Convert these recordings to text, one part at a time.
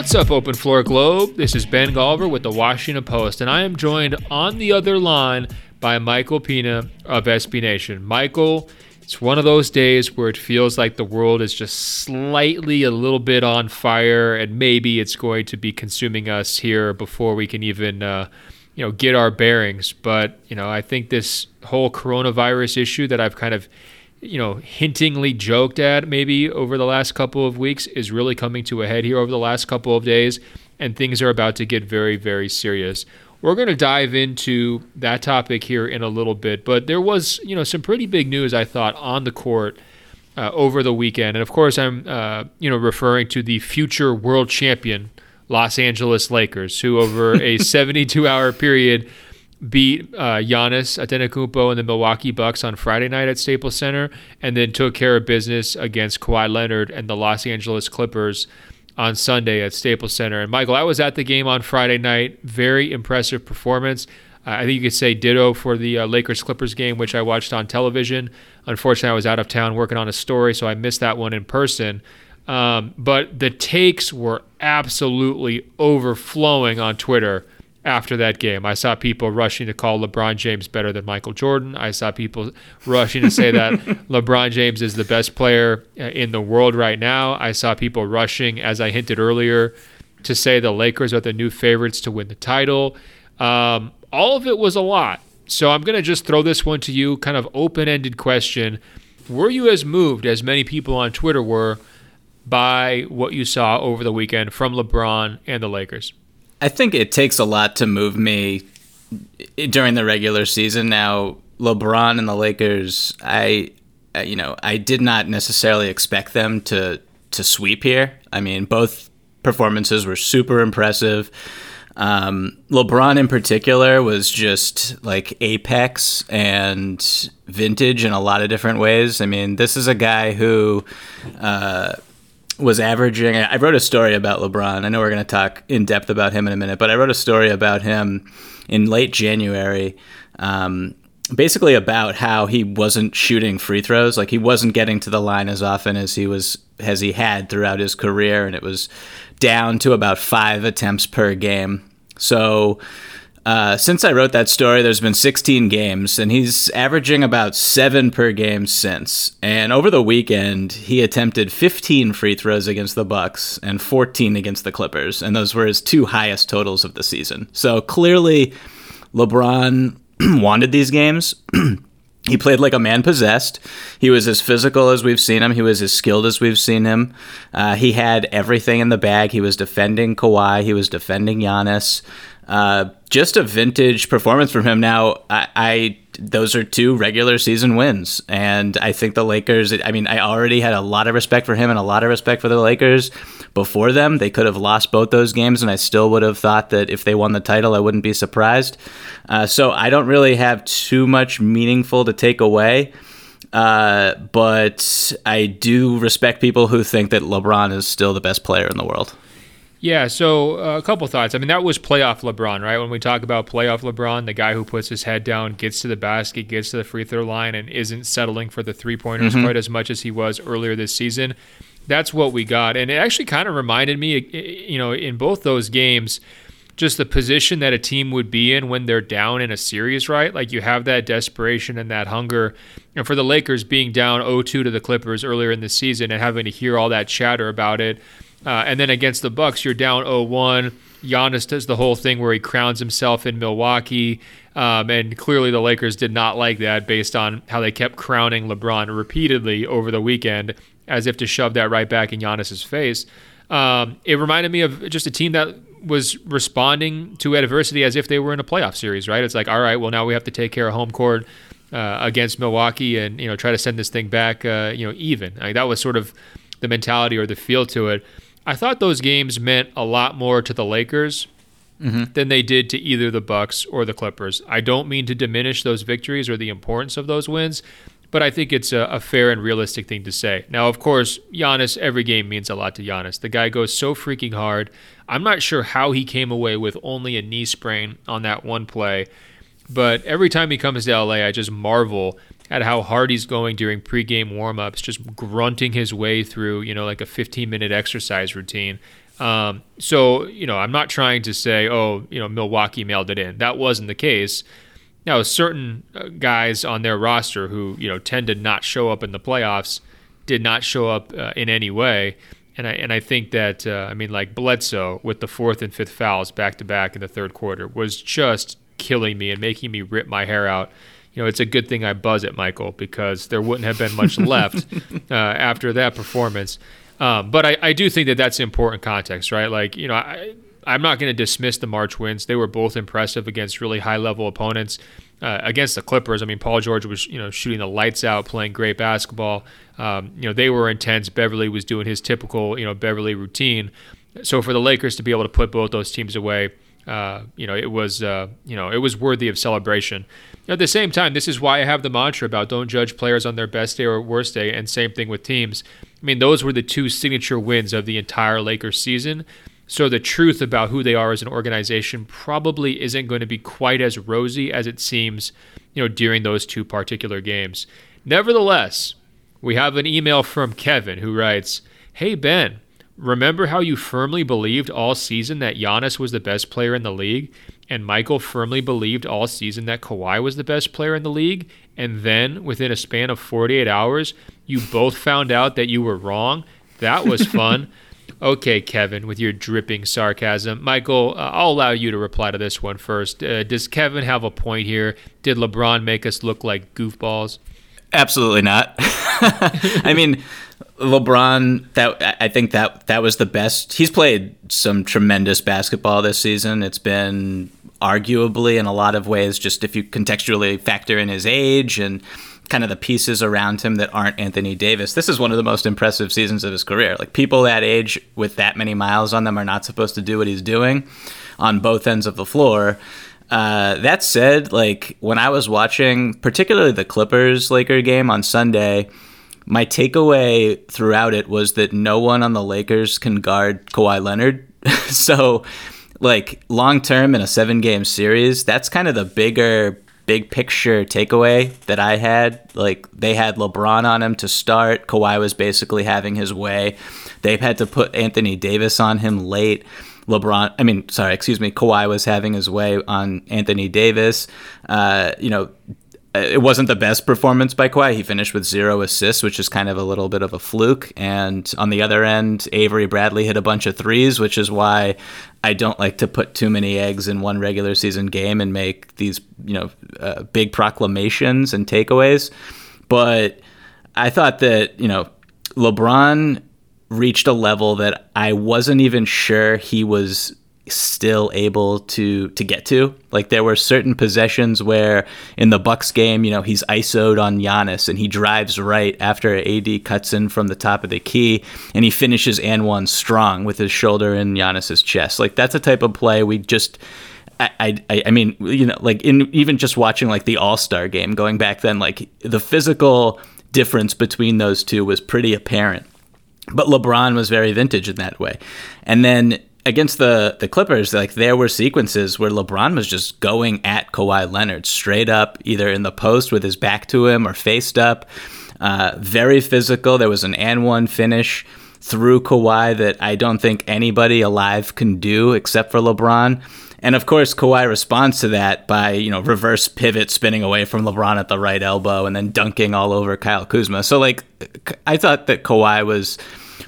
What's up, Open Floor Globe? This is Ben Golliver with the Washington Post, and I am joined on the other line by Michael Pina of SB Nation. Michael, it's one of those days where it feels like the world is just slightly a little bit on fire, and maybe it's going to be consuming us here before we can even, uh, you know, get our bearings. But you know, I think this whole coronavirus issue that I've kind of you know, hintingly joked at maybe over the last couple of weeks is really coming to a head here over the last couple of days, and things are about to get very, very serious. We're going to dive into that topic here in a little bit, but there was, you know, some pretty big news I thought on the court uh, over the weekend, and of course I'm, uh, you know, referring to the future world champion Los Angeles Lakers, who over a 72-hour period beat uh, Giannis Antetokounmpo and the Milwaukee Bucks on Friday night at Staples Center, and then took care of business against Kawhi Leonard and the Los Angeles Clippers on Sunday at Staples Center. And Michael, I was at the game on Friday night. Very impressive performance. Uh, I think you could say ditto for the uh, Lakers Clippers game, which I watched on television. Unfortunately, I was out of town working on a story, so I missed that one in person. Um, but the takes were absolutely overflowing on Twitter after that game. I saw people rushing to call LeBron James better than Michael Jordan. I saw people rushing to say that LeBron James is the best player uh, in the world right now. I saw people rushing, as I hinted earlier, to say the Lakers are the new favorites to win the title. Um, all of it was a lot. So I'm going to just throw this one to you, kind of open ended question. Were you as moved as many people on Twitter were by what you saw over the weekend from LeBron and the Lakers? I think it takes a lot to move me during the regular season. Now, LeBron and the Lakers, I, you know, I did not necessarily expect them to to sweep here. I mean, both performances were super impressive. Um, LeBron in particular was just like apex and vintage in a lot of different ways. I mean, this is a guy who. Uh, was averaging. I wrote a story about LeBron. I know we're going to talk in depth about him in a minute, but I wrote a story about him in late January, um, basically about how he wasn't shooting free throws. Like he wasn't getting to the line as often as he was as he had throughout his career, and it was down to about five attempts per game. So uh, since I wrote that story, there's been 16 games, and he's averaging about seven per game since. And over the weekend, he attempted 15 free throws against the Bucks and 14 against the Clippers, and those were his two highest totals of the season. So clearly, LeBron wanted these games. he played like a man possessed. He was as physical as we've seen him. He was as skilled as we've seen him. Uh, he had everything in the bag. He was defending Kawhi. He was defending Giannis. Uh, just a vintage performance from him. Now, I, I, those are two regular season wins, and I think the Lakers. I mean, I already had a lot of respect for him and a lot of respect for the Lakers before them. They could have lost both those games, and I still would have thought that if they won the title, I wouldn't be surprised. Uh, so I don't really have too much meaningful to take away. Uh, but I do respect people who think that LeBron is still the best player in the world. Yeah, so uh, a couple thoughts. I mean, that was playoff LeBron, right? When we talk about playoff LeBron, the guy who puts his head down, gets to the basket, gets to the free throw line, and isn't settling for the three pointers mm-hmm. quite as much as he was earlier this season. That's what we got. And it actually kind of reminded me, you know, in both those games, just the position that a team would be in when they're down in a series, right? Like you have that desperation and that hunger. And for the Lakers being down 0 2 to the Clippers earlier in the season and having to hear all that chatter about it uh, and then against the Bucks, you're down 0-1. Giannis does the whole thing where he crowns himself in Milwaukee, um, and clearly the Lakers did not like that based on how they kept crowning LeBron repeatedly over the weekend, as if to shove that right back in Giannis's face. Um, it reminded me of just a team that was responding to adversity as if they were in a playoff series, right? It's like, all right, well now we have to take care of home court uh, against Milwaukee and you know try to send this thing back, uh, you know, even. That was sort of the mentality or the feel to it. I thought those games meant a lot more to the Lakers mm-hmm. than they did to either the Bucks or the Clippers. I don't mean to diminish those victories or the importance of those wins, but I think it's a, a, fair and realistic thing to say. Now, of course, Giannis, every game means a lot to Giannis. The guy goes so freaking hard. I'm not sure how he came away with only a knee sprain on that one play, but every time he comes to LA, I just marvel at how hard he's going during pregame warmups, just grunting his way through, you know, like a 15 minute exercise routine. Um, so, you know, I'm not trying to say, oh, you know, Milwaukee mailed it in. That wasn't the case. Now, certain uh, guys on their roster who, you know, tend to not show up in the playoffs did not show up uh, in any way. And I, and I think that, uh, I mean, like Bledsoe with the fourth and fifth fouls back to back in the third quarter was just killing me and making me rip my hair out. You know, it's a good thing I buzz it, Michael, because there wouldn't have been much left uh, after that performance. Um, but I, I do think that that's important context, right? Like, you know, I, I'm not going to dismiss the March wins. They were both impressive against really high level opponents. Uh, against the Clippers, I mean, Paul George was you know shooting the lights out, playing great basketball. Um, you know, they were intense. Beverley was doing his typical you know Beverley routine. So for the Lakers to be able to put both those teams away, uh, you know, it was uh, you know it was worthy of celebration. At the same time, this is why I have the mantra about don't judge players on their best day or worst day, and same thing with teams. I mean, those were the two signature wins of the entire Lakers season. So the truth about who they are as an organization probably isn't going to be quite as rosy as it seems, you know, during those two particular games. Nevertheless, we have an email from Kevin who writes, "Hey Ben, remember how you firmly believed all season that Giannis was the best player in the league, and Michael firmly believed all season that Kawhi was the best player in the league, and then within a span of 48 hours, you both found out that you were wrong? That was fun." Okay, Kevin, with your dripping sarcasm. Michael, uh, I'll allow you to reply to this one first. Uh, does Kevin have a point here? Did LeBron make us look like goofballs? Absolutely not. I mean, LeBron that I think that that was the best. He's played some tremendous basketball this season. It's been arguably in a lot of ways just if you contextually factor in his age and kind of the pieces around him that aren't Anthony Davis. This is one of the most impressive seasons of his career. Like people that age with that many miles on them are not supposed to do what he's doing on both ends of the floor. Uh, that said, like when I was watching, particularly the Clippers Laker game on Sunday, my takeaway throughout it was that no one on the Lakers can guard Kawhi Leonard. so, like long term in a seven game series, that's kind of the bigger big picture takeaway that I had. Like they had LeBron on him to start. Kawhi was basically having his way. They've had to put Anthony Davis on him late. LeBron, I mean, sorry, excuse me, Kawhi was having his way on Anthony Davis. Uh, you know, it wasn't the best performance by Kawhi. He finished with zero assists, which is kind of a little bit of a fluke. And on the other end, Avery Bradley hit a bunch of threes, which is why I don't like to put too many eggs in one regular season game and make these, you know, uh, big proclamations and takeaways. But I thought that, you know, LeBron reached a level that I wasn't even sure he was still able to to get to. Like there were certain possessions where in the Bucks game, you know, he's isoed on Giannis and he drives right after AD cuts in from the top of the key and he finishes and one strong with his shoulder in Giannis's chest. Like that's a type of play we just I, I, I mean, you know, like in even just watching like the All Star game going back then, like the physical difference between those two was pretty apparent. But LeBron was very vintage in that way. And then against the the Clippers, like there were sequences where LeBron was just going at Kawhi Leonard straight up, either in the post with his back to him or faced up. Uh, very physical. There was an and one finish through Kawhi that I don't think anybody alive can do except for LeBron. And of course, Kawhi responds to that by, you know, reverse pivot spinning away from LeBron at the right elbow and then dunking all over Kyle Kuzma. So, like, I thought that Kawhi was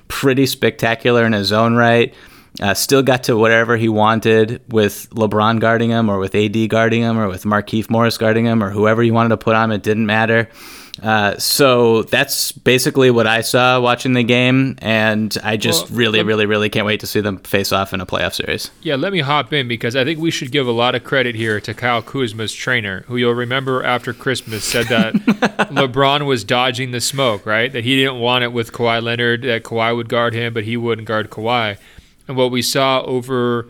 pretty spectacular in his own right. Uh, still got to whatever he wanted with LeBron guarding him, or with AD guarding him, or with Markieff Morris guarding him, or whoever you wanted to put on him. It didn't matter. Uh, so that's basically what I saw watching the game, and I just well, really, really, really can't wait to see them face off in a playoff series. Yeah, let me hop in because I think we should give a lot of credit here to Kyle Kuzma's trainer, who you'll remember after Christmas said that LeBron was dodging the smoke, right? That he didn't want it with Kawhi Leonard, that Kawhi would guard him, but he wouldn't guard Kawhi. And what we saw over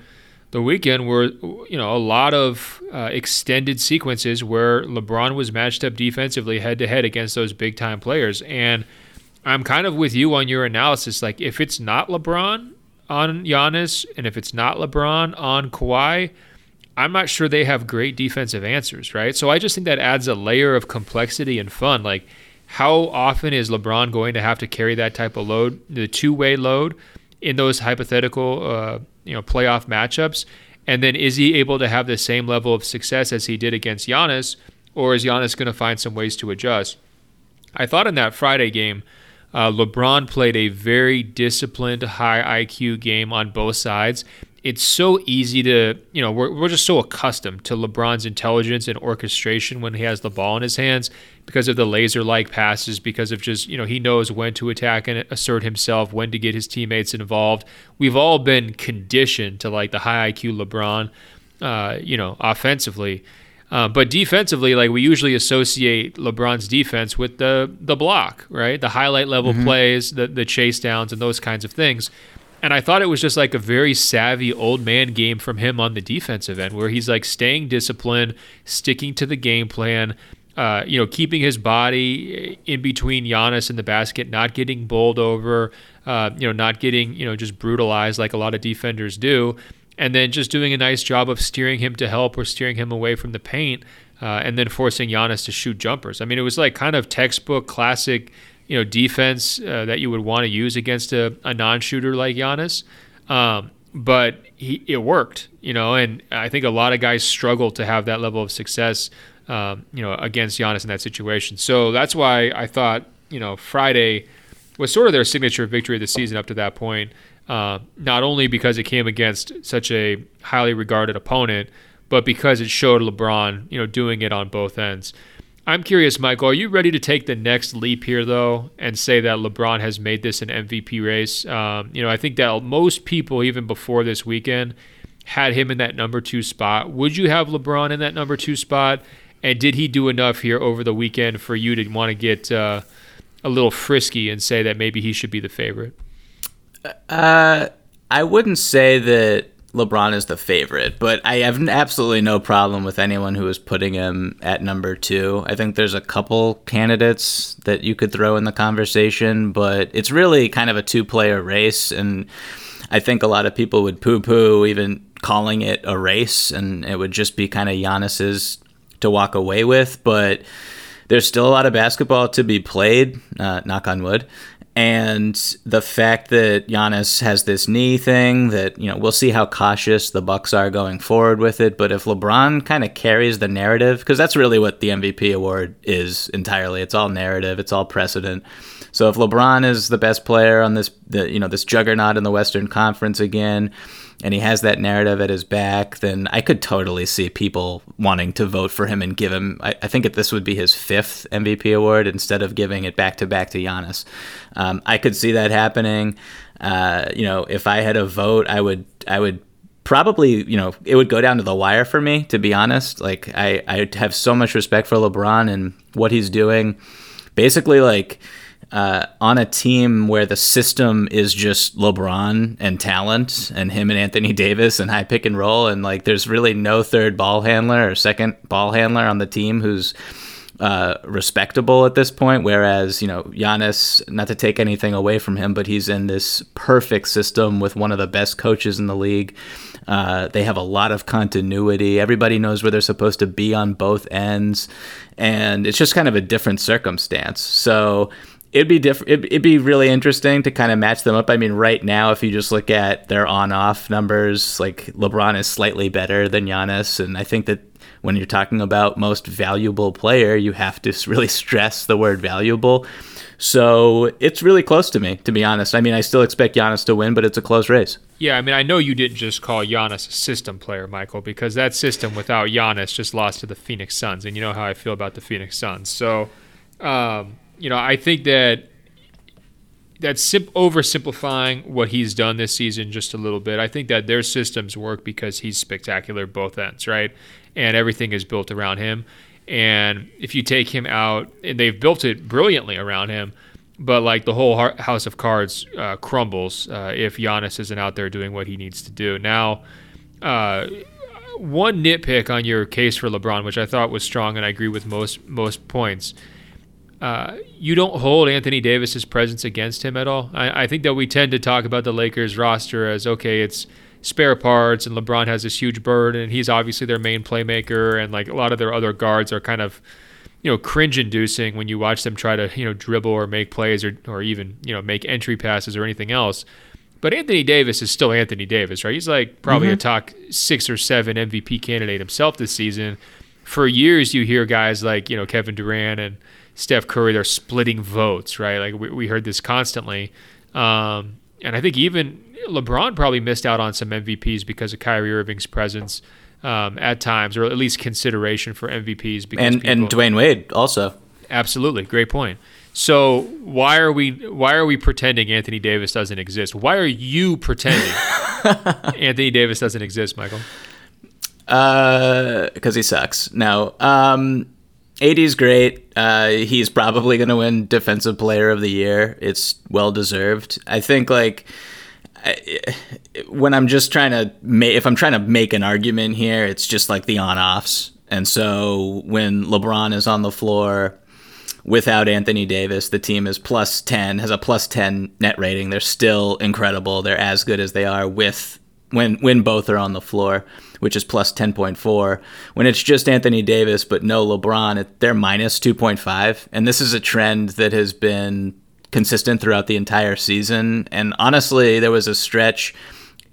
the weekend were, you know, a lot of uh, extended sequences where LeBron was matched up defensively head to head against those big time players. And I'm kind of with you on your analysis. Like, if it's not LeBron on Giannis and if it's not LeBron on Kawhi, I'm not sure they have great defensive answers, right? So I just think that adds a layer of complexity and fun. Like, how often is LeBron going to have to carry that type of load, the two way load? In those hypothetical, uh, you know, playoff matchups? And then is he able to have the same level of success as he did against Giannis, or is Giannis going to find some ways to adjust? I thought in that Friday game, uh, LeBron played a very disciplined, high IQ game on both sides. It's so easy to, you know, we're, we're just so accustomed to LeBron's intelligence and orchestration when he has the ball in his hands because of the laser like passes, because of just, you know, he knows when to attack and assert himself, when to get his teammates involved. We've all been conditioned to like the high IQ LeBron, uh, you know, offensively. Uh, but defensively, like we usually associate LeBron's defense with the the block, right? The highlight level mm-hmm. plays, the the chase downs, and those kinds of things. And I thought it was just like a very savvy old man game from him on the defensive end, where he's like staying disciplined, sticking to the game plan, uh, you know, keeping his body in between Giannis and the basket, not getting bowled over, uh, you know, not getting you know just brutalized like a lot of defenders do and then just doing a nice job of steering him to help or steering him away from the paint, uh, and then forcing Giannis to shoot jumpers. I mean, it was like kind of textbook, classic, you know, defense uh, that you would want to use against a, a non-shooter like Giannis. Um, but he, it worked, you know, and I think a lot of guys struggle to have that level of success, um, you know, against Giannis in that situation. So that's why I thought, you know, Friday was sort of their signature victory of the season up to that point. Uh, not only because it came against such a highly regarded opponent, but because it showed LeBron, you know, doing it on both ends. I'm curious, Michael, are you ready to take the next leap here, though, and say that LeBron has made this an MVP race? Um, you know, I think that most people, even before this weekend, had him in that number two spot. Would you have LeBron in that number two spot? And did he do enough here over the weekend for you to want to get uh, a little frisky and say that maybe he should be the favorite? Uh, I wouldn't say that LeBron is the favorite, but I have absolutely no problem with anyone who is putting him at number two. I think there's a couple candidates that you could throw in the conversation, but it's really kind of a two player race. And I think a lot of people would poo poo even calling it a race, and it would just be kind of Giannis's to walk away with. But there's still a lot of basketball to be played, uh, knock on wood and the fact that Giannis has this knee thing that you know we'll see how cautious the Bucks are going forward with it. But if LeBron kind of carries the narrative, because that's really what the MVP award is entirely. It's all narrative. It's all precedent. So if LeBron is the best player on this, the, you know, this juggernaut in the Western Conference again, and he has that narrative at his back, then I could totally see people wanting to vote for him and give him. I, I think that this would be his fifth MVP award instead of giving it back to back to Giannis. Um, I could see that happening. Uh, you know, if I had a vote, I would I would probably you know it would go down to the wire for me to be honest. Like I I have so much respect for LeBron and what he's doing. Basically, like uh, on a team where the system is just LeBron and talent and him and Anthony Davis and high pick and roll and like there's really no third ball handler or second ball handler on the team who's uh, respectable at this point. Whereas you know Giannis, not to take anything away from him, but he's in this perfect system with one of the best coaches in the league. Uh, they have a lot of continuity. Everybody knows where they're supposed to be on both ends, and it's just kind of a different circumstance. So it'd be different. It'd, it'd, be really interesting to kind of match them up. I mean, right now, if you just look at their on-off numbers, like LeBron is slightly better than Giannis, and I think that when you're talking about most valuable player, you have to really stress the word valuable. So it's really close to me, to be honest. I mean, I still expect Giannis to win, but it's a close race. Yeah, I mean, I know you didn't just call Giannis a system player, Michael, because that system without Giannis just lost to the Phoenix Suns, and you know how I feel about the Phoenix Suns. So, um, you know, I think that that's sim- oversimplifying what he's done this season just a little bit. I think that their systems work because he's spectacular both ends, right? And everything is built around him. And if you take him out, and they've built it brilliantly around him, but like the whole house of cards uh, crumbles uh, if Giannis isn't out there doing what he needs to do. Now, uh, one nitpick on your case for LeBron, which I thought was strong, and I agree with most most points uh, you don't hold Anthony Davis's presence against him at all. I, I, think that we tend to talk about the Lakers roster as okay, it's spare parts, and LeBron has this huge burden, and he's obviously their main playmaker, and like a lot of their other guards are kind of, you know, cringe-inducing when you watch them try to you know dribble or make plays or or even you know make entry passes or anything else. But Anthony Davis is still Anthony Davis, right? He's like probably mm-hmm. a top six or seven MVP candidate himself this season. For years, you hear guys like you know Kevin Durant and Steph Curry, they're splitting votes, right? Like we, we heard this constantly. Um, and I think even LeBron probably missed out on some MVPs because of Kyrie Irving's presence um, at times, or at least consideration for MVPs. Because and people, and Dwyane Wade also. Absolutely, great point. So why are we why are we pretending Anthony Davis doesn't exist? Why are you pretending Anthony Davis doesn't exist, Michael? Uh, because he sucks. No. Um, AD's great. Uh, he's probably going to win Defensive Player of the Year. It's well deserved. I think like when I'm just trying to make if I'm trying to make an argument here, it's just like the on offs. And so when LeBron is on the floor without Anthony Davis, the team is plus 10, has a plus 10 net rating. They're still incredible. They're as good as they are with when when both are on the floor, which is plus 10.4. When it's just Anthony Davis but no LeBron, they're minus 2.5. And this is a trend that has been consistent throughout the entire season. And honestly, there was a stretch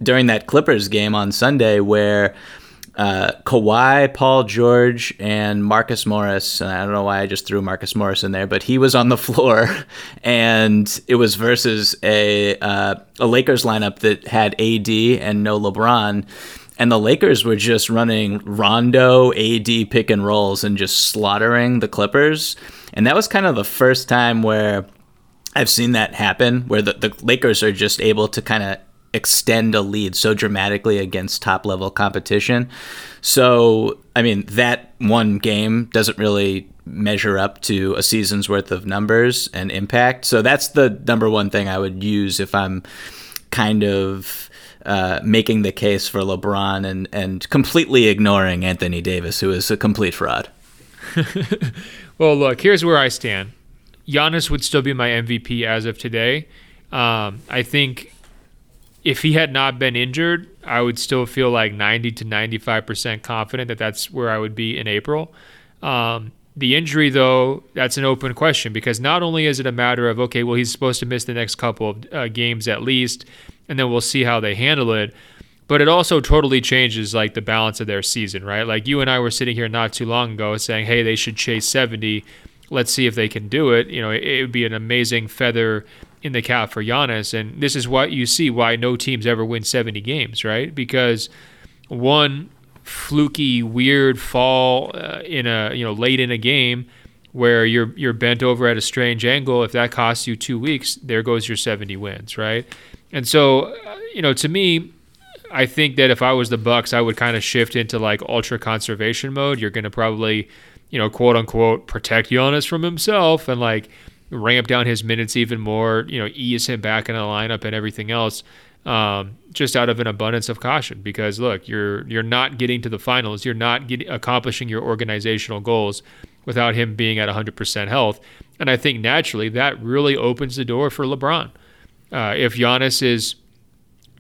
during that Clippers game on Sunday where uh, Kawhi, Paul George, and Marcus Morris. And I don't know why I just threw Marcus Morris in there, but he was on the floor, and it was versus a uh, a Lakers lineup that had AD and no LeBron. And the Lakers were just running Rondo, AD pick and rolls and just slaughtering the Clippers. And that was kind of the first time where I've seen that happen, where the, the Lakers are just able to kind of extend a lead so dramatically against top level competition. So, I mean, that one game doesn't really measure up to a season's worth of numbers and impact. So, that's the number one thing I would use if I'm kind of uh, making the case for LeBron and, and completely ignoring Anthony Davis, who is a complete fraud. well, look, here's where I stand. Giannis would still be my MVP as of today. Um, I think if he had not been injured, I would still feel like 90 to 95% confident that that's where I would be in April. Um, the injury, though, that's an open question because not only is it a matter of, okay, well, he's supposed to miss the next couple of uh, games at least, and then we'll see how they handle it, but it also totally changes like the balance of their season, right? Like you and I were sitting here not too long ago saying, hey, they should chase 70. Let's see if they can do it. You know, it, it would be an amazing feather in the cap for Giannis. And this is what you see why no teams ever win 70 games, right? Because one fluky, weird fall uh, in a you know late in a game where you're you're bent over at a strange angle. If that costs you two weeks, there goes your 70 wins, right? And so, uh, you know, to me. I think that if I was the Bucks, I would kind of shift into like ultra conservation mode. You're going to probably, you know, quote unquote, protect Giannis from himself and like ramp down his minutes even more, you know, ease him back in the lineup and everything else, um, just out of an abundance of caution. Because look, you're you're not getting to the finals, you're not getting, accomplishing your organizational goals without him being at 100% health, and I think naturally that really opens the door for LeBron. Uh, if Giannis is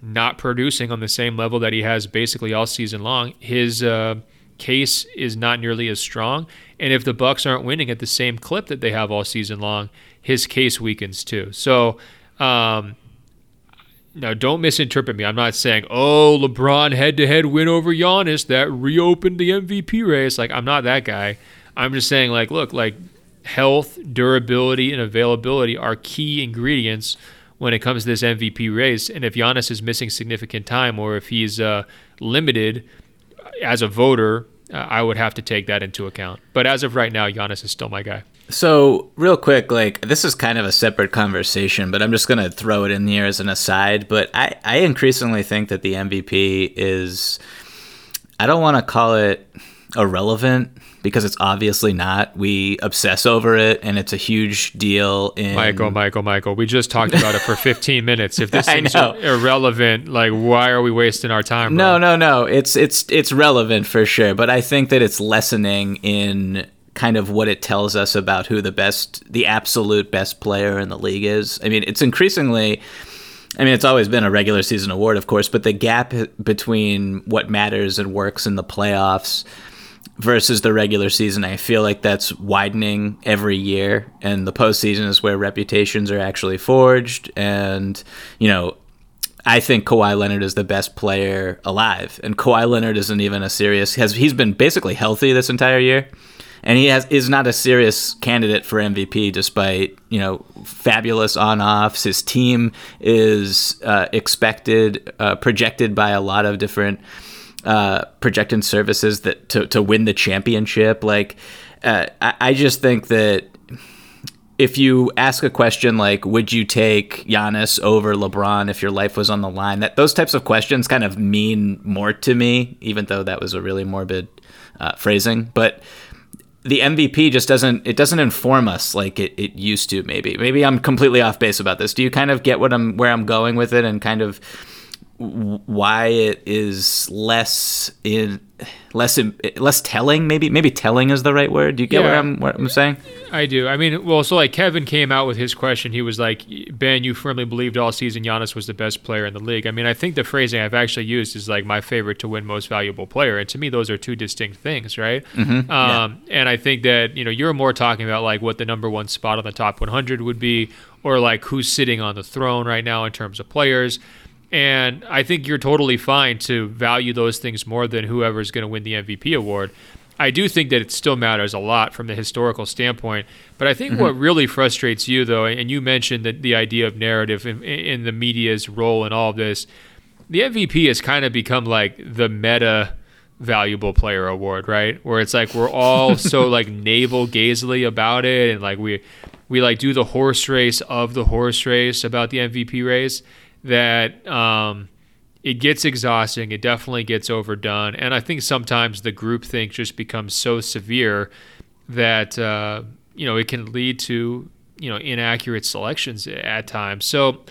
not producing on the same level that he has basically all season long, his uh, case is not nearly as strong. And if the Bucks aren't winning at the same clip that they have all season long, his case weakens too. So, um, now don't misinterpret me. I'm not saying, oh, LeBron head-to-head win over Giannis that reopened the MVP race. Like I'm not that guy. I'm just saying, like, look, like health, durability, and availability are key ingredients when it comes to this MVP race. And if Giannis is missing significant time, or if he's uh, limited as a voter, uh, I would have to take that into account. But as of right now, Giannis is still my guy. So, real quick, like this is kind of a separate conversation, but I'm just going to throw it in here as an aside. But I, I increasingly think that the MVP is, I don't want to call it irrelevant because it's obviously not. We obsess over it, and it's a huge deal. In Michael, Michael, Michael. We just talked about it for 15 minutes. If this is irrelevant, like why are we wasting our time? Bro? No, no, no. It's it's it's relevant for sure, but I think that it's lessening in kind of what it tells us about who the best, the absolute best player in the league is. I mean, it's increasingly. I mean, it's always been a regular season award, of course, but the gap between what matters and works in the playoffs versus the regular season. I feel like that's widening every year, and the postseason is where reputations are actually forged. And you know, I think Kawhi Leonard is the best player alive, and Kawhi Leonard isn't even a serious. Has he's been basically healthy this entire year, and he has is not a serious candidate for MVP despite you know fabulous on offs. His team is uh, expected uh, projected by a lot of different uh, projected services that to to win the championship. Like uh, I, I just think that if you ask a question like would you take Giannis over LeBron if your life was on the line? That those types of questions kind of mean more to me even though that was a really morbid uh, phrasing. But the MVP just doesn't it doesn't inform us like it, it used to maybe. Maybe I'm completely off base about this. Do you kind of get what I'm where I'm going with it and kind of why it is less in less less telling maybe maybe telling is the right word. Do you get yeah, what I'm what I'm saying? I do. I mean well so like Kevin came out with his question. He was like Ben you firmly believed all season Giannis was the best player in the league. I mean I think the phrasing I've actually used is like my favorite to win most valuable player. And to me those are two distinct things right? Mm-hmm. um, yeah. and I think that you know you're more talking about like what the number one spot on the top 100 would be or like who's sitting on the throne right now in terms of players and I think you're totally fine to value those things more than whoever's going to win the MVP award. I do think that it still matters a lot from the historical standpoint. But I think mm-hmm. what really frustrates you, though, and you mentioned that the idea of narrative in, in the media's role in all of this, the MVP has kind of become like the meta valuable player award, right? Where it's like we're all so like navel gazingly about it, and like we we like do the horse race of the horse race about the MVP race that um, it gets exhausting. It definitely gets overdone, and I think sometimes the group think just becomes so severe that uh, you know it can lead to you know inaccurate selections at times. So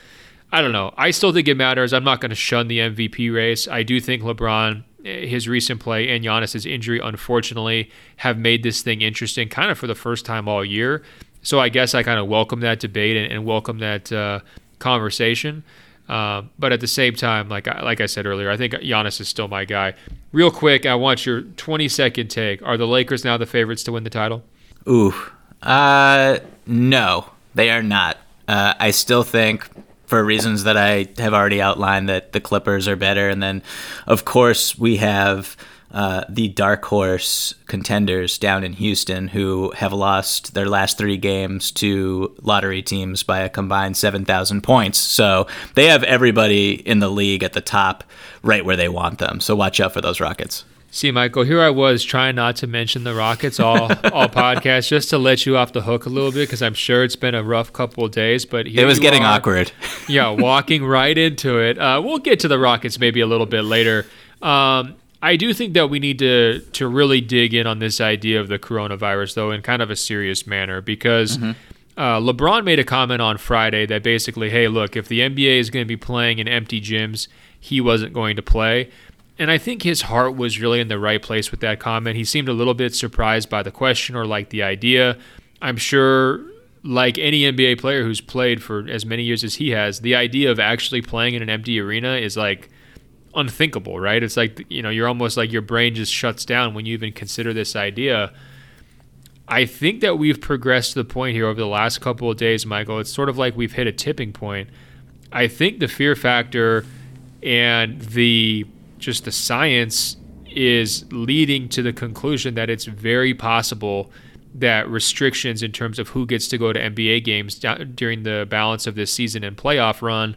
I don't know. I still think it matters. I'm not going to shun the MVP race. I do think LeBron, eh, his recent play, and Giannis's injury, unfortunately, have made this thing interesting, kind of for the first time all year. So I guess I kind of welcome that debate and, and welcome that uh, conversation. Uh, but at the same time, like I, like I said earlier, I think Giannis is still my guy. Real quick, I want your 20 second take. Are the Lakers now the favorites to win the title? Ooh, uh, no, they are not. Uh, I still think, for reasons that I have already outlined, that the Clippers are better, and then, of course, we have uh, the dark horse contenders down in Houston who have lost their last three games to lottery teams by a combined 7,000 points. So they have everybody in the league at the top right where they want them. So watch out for those Rockets. See, Michael, here I was trying not to mention the Rockets all all podcast just to let you off the hook a little bit because I'm sure it's been a rough couple of days. But it was getting are, awkward. yeah, walking right into it. Uh, we'll get to the Rockets maybe a little bit later. Um, I do think that we need to to really dig in on this idea of the coronavirus, though, in kind of a serious manner, because mm-hmm. uh, LeBron made a comment on Friday that basically, hey, look, if the NBA is going to be playing in empty gyms, he wasn't going to play. And I think his heart was really in the right place with that comment. He seemed a little bit surprised by the question or like the idea. I'm sure, like any NBA player who's played for as many years as he has, the idea of actually playing in an empty arena is like unthinkable, right? It's like you know, you're almost like your brain just shuts down when you even consider this idea. I think that we've progressed to the point here over the last couple of days, Michael. It's sort of like we've hit a tipping point. I think the fear factor and the just the science is leading to the conclusion that it's very possible that restrictions in terms of who gets to go to NBA games during the balance of this season and playoff run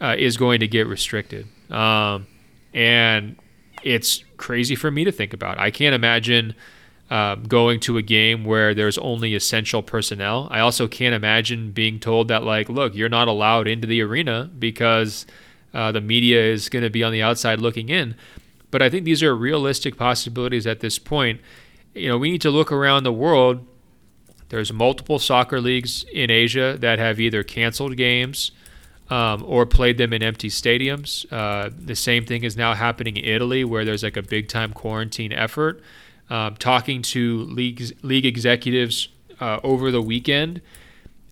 uh, is going to get restricted. Um, and it's crazy for me to think about. I can't imagine um, going to a game where there's only essential personnel. I also can't imagine being told that, like, look, you're not allowed into the arena because uh, the media is going to be on the outside looking in. But I think these are realistic possibilities at this point. You know, we need to look around the world. There's multiple soccer leagues in Asia that have either canceled games um, or played them in empty stadiums. Uh, the same thing is now happening in Italy, where there's like a big time quarantine effort. Um, talking to league league executives uh, over the weekend,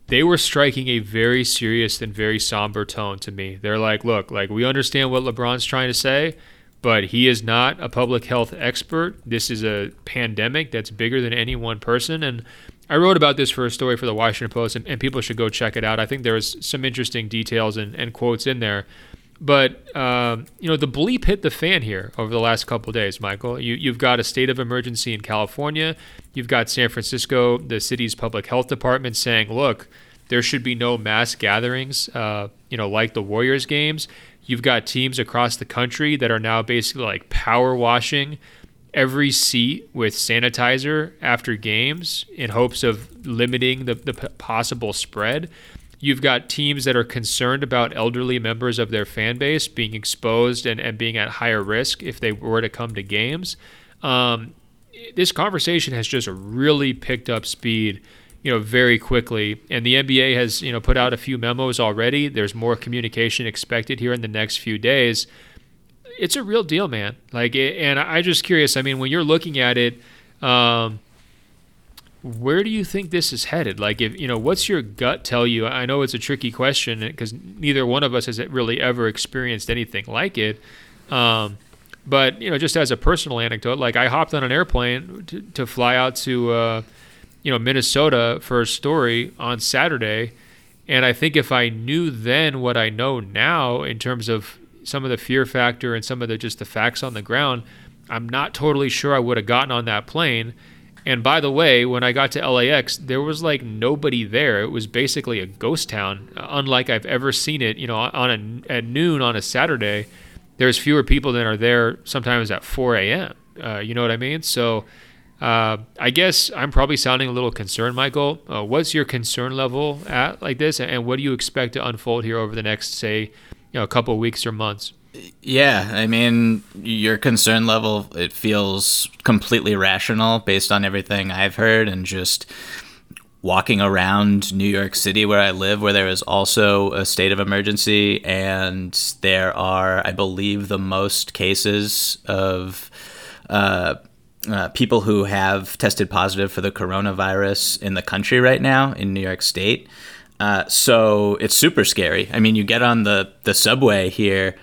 they were striking a very serious and very somber tone to me. They're like, "Look, like we understand what LeBron's trying to say." But he is not a public health expert. This is a pandemic that's bigger than any one person. And I wrote about this for a story for the Washington Post, and, and people should go check it out. I think there's some interesting details and, and quotes in there. but um, you know the bleep hit the fan here over the last couple days, Michael. You, you've got a state of emergency in California. You've got San Francisco, the city's public health department, saying, "Look, there should be no mass gatherings, uh, you know, like the Warriors games." You've got teams across the country that are now basically like power washing every seat with sanitizer after games in hopes of limiting the, the possible spread. You've got teams that are concerned about elderly members of their fan base being exposed and, and being at higher risk if they were to come to games. Um, this conversation has just really picked up speed, you know, very quickly. And the NBA has, you know, put out a few memos already. There's more communication expected here in the next few days. It's a real deal, man. Like, and I just curious. I mean, when you're looking at it, um, where do you think this is headed? Like, if you know, what's your gut tell you? I know it's a tricky question because neither one of us has really ever experienced anything like it. Um, but you know, just as a personal anecdote, like I hopped on an airplane to, to fly out to, uh, you know, Minnesota for a story on Saturday, and I think if I knew then what I know now in terms of some of the fear factor and some of the just the facts on the ground, I'm not totally sure I would have gotten on that plane and by the way, when I got to LAX, there was like nobody there. It was basically a ghost town, unlike I've ever seen it. You know, on a, at noon on a Saturday, there's fewer people than are there sometimes at 4 a.m. Uh, you know what I mean? So uh, I guess I'm probably sounding a little concerned, Michael. Uh, what's your concern level at like this, and what do you expect to unfold here over the next, say, you know, a couple weeks or months? Yeah, I mean, your concern level it feels completely rational based on everything I've heard and just walking around New York City where I live where there is also a state of emergency and there are I believe the most cases of uh, uh, people who have tested positive for the coronavirus in the country right now in New York State. Uh, so it's super scary. I mean, you get on the, the subway here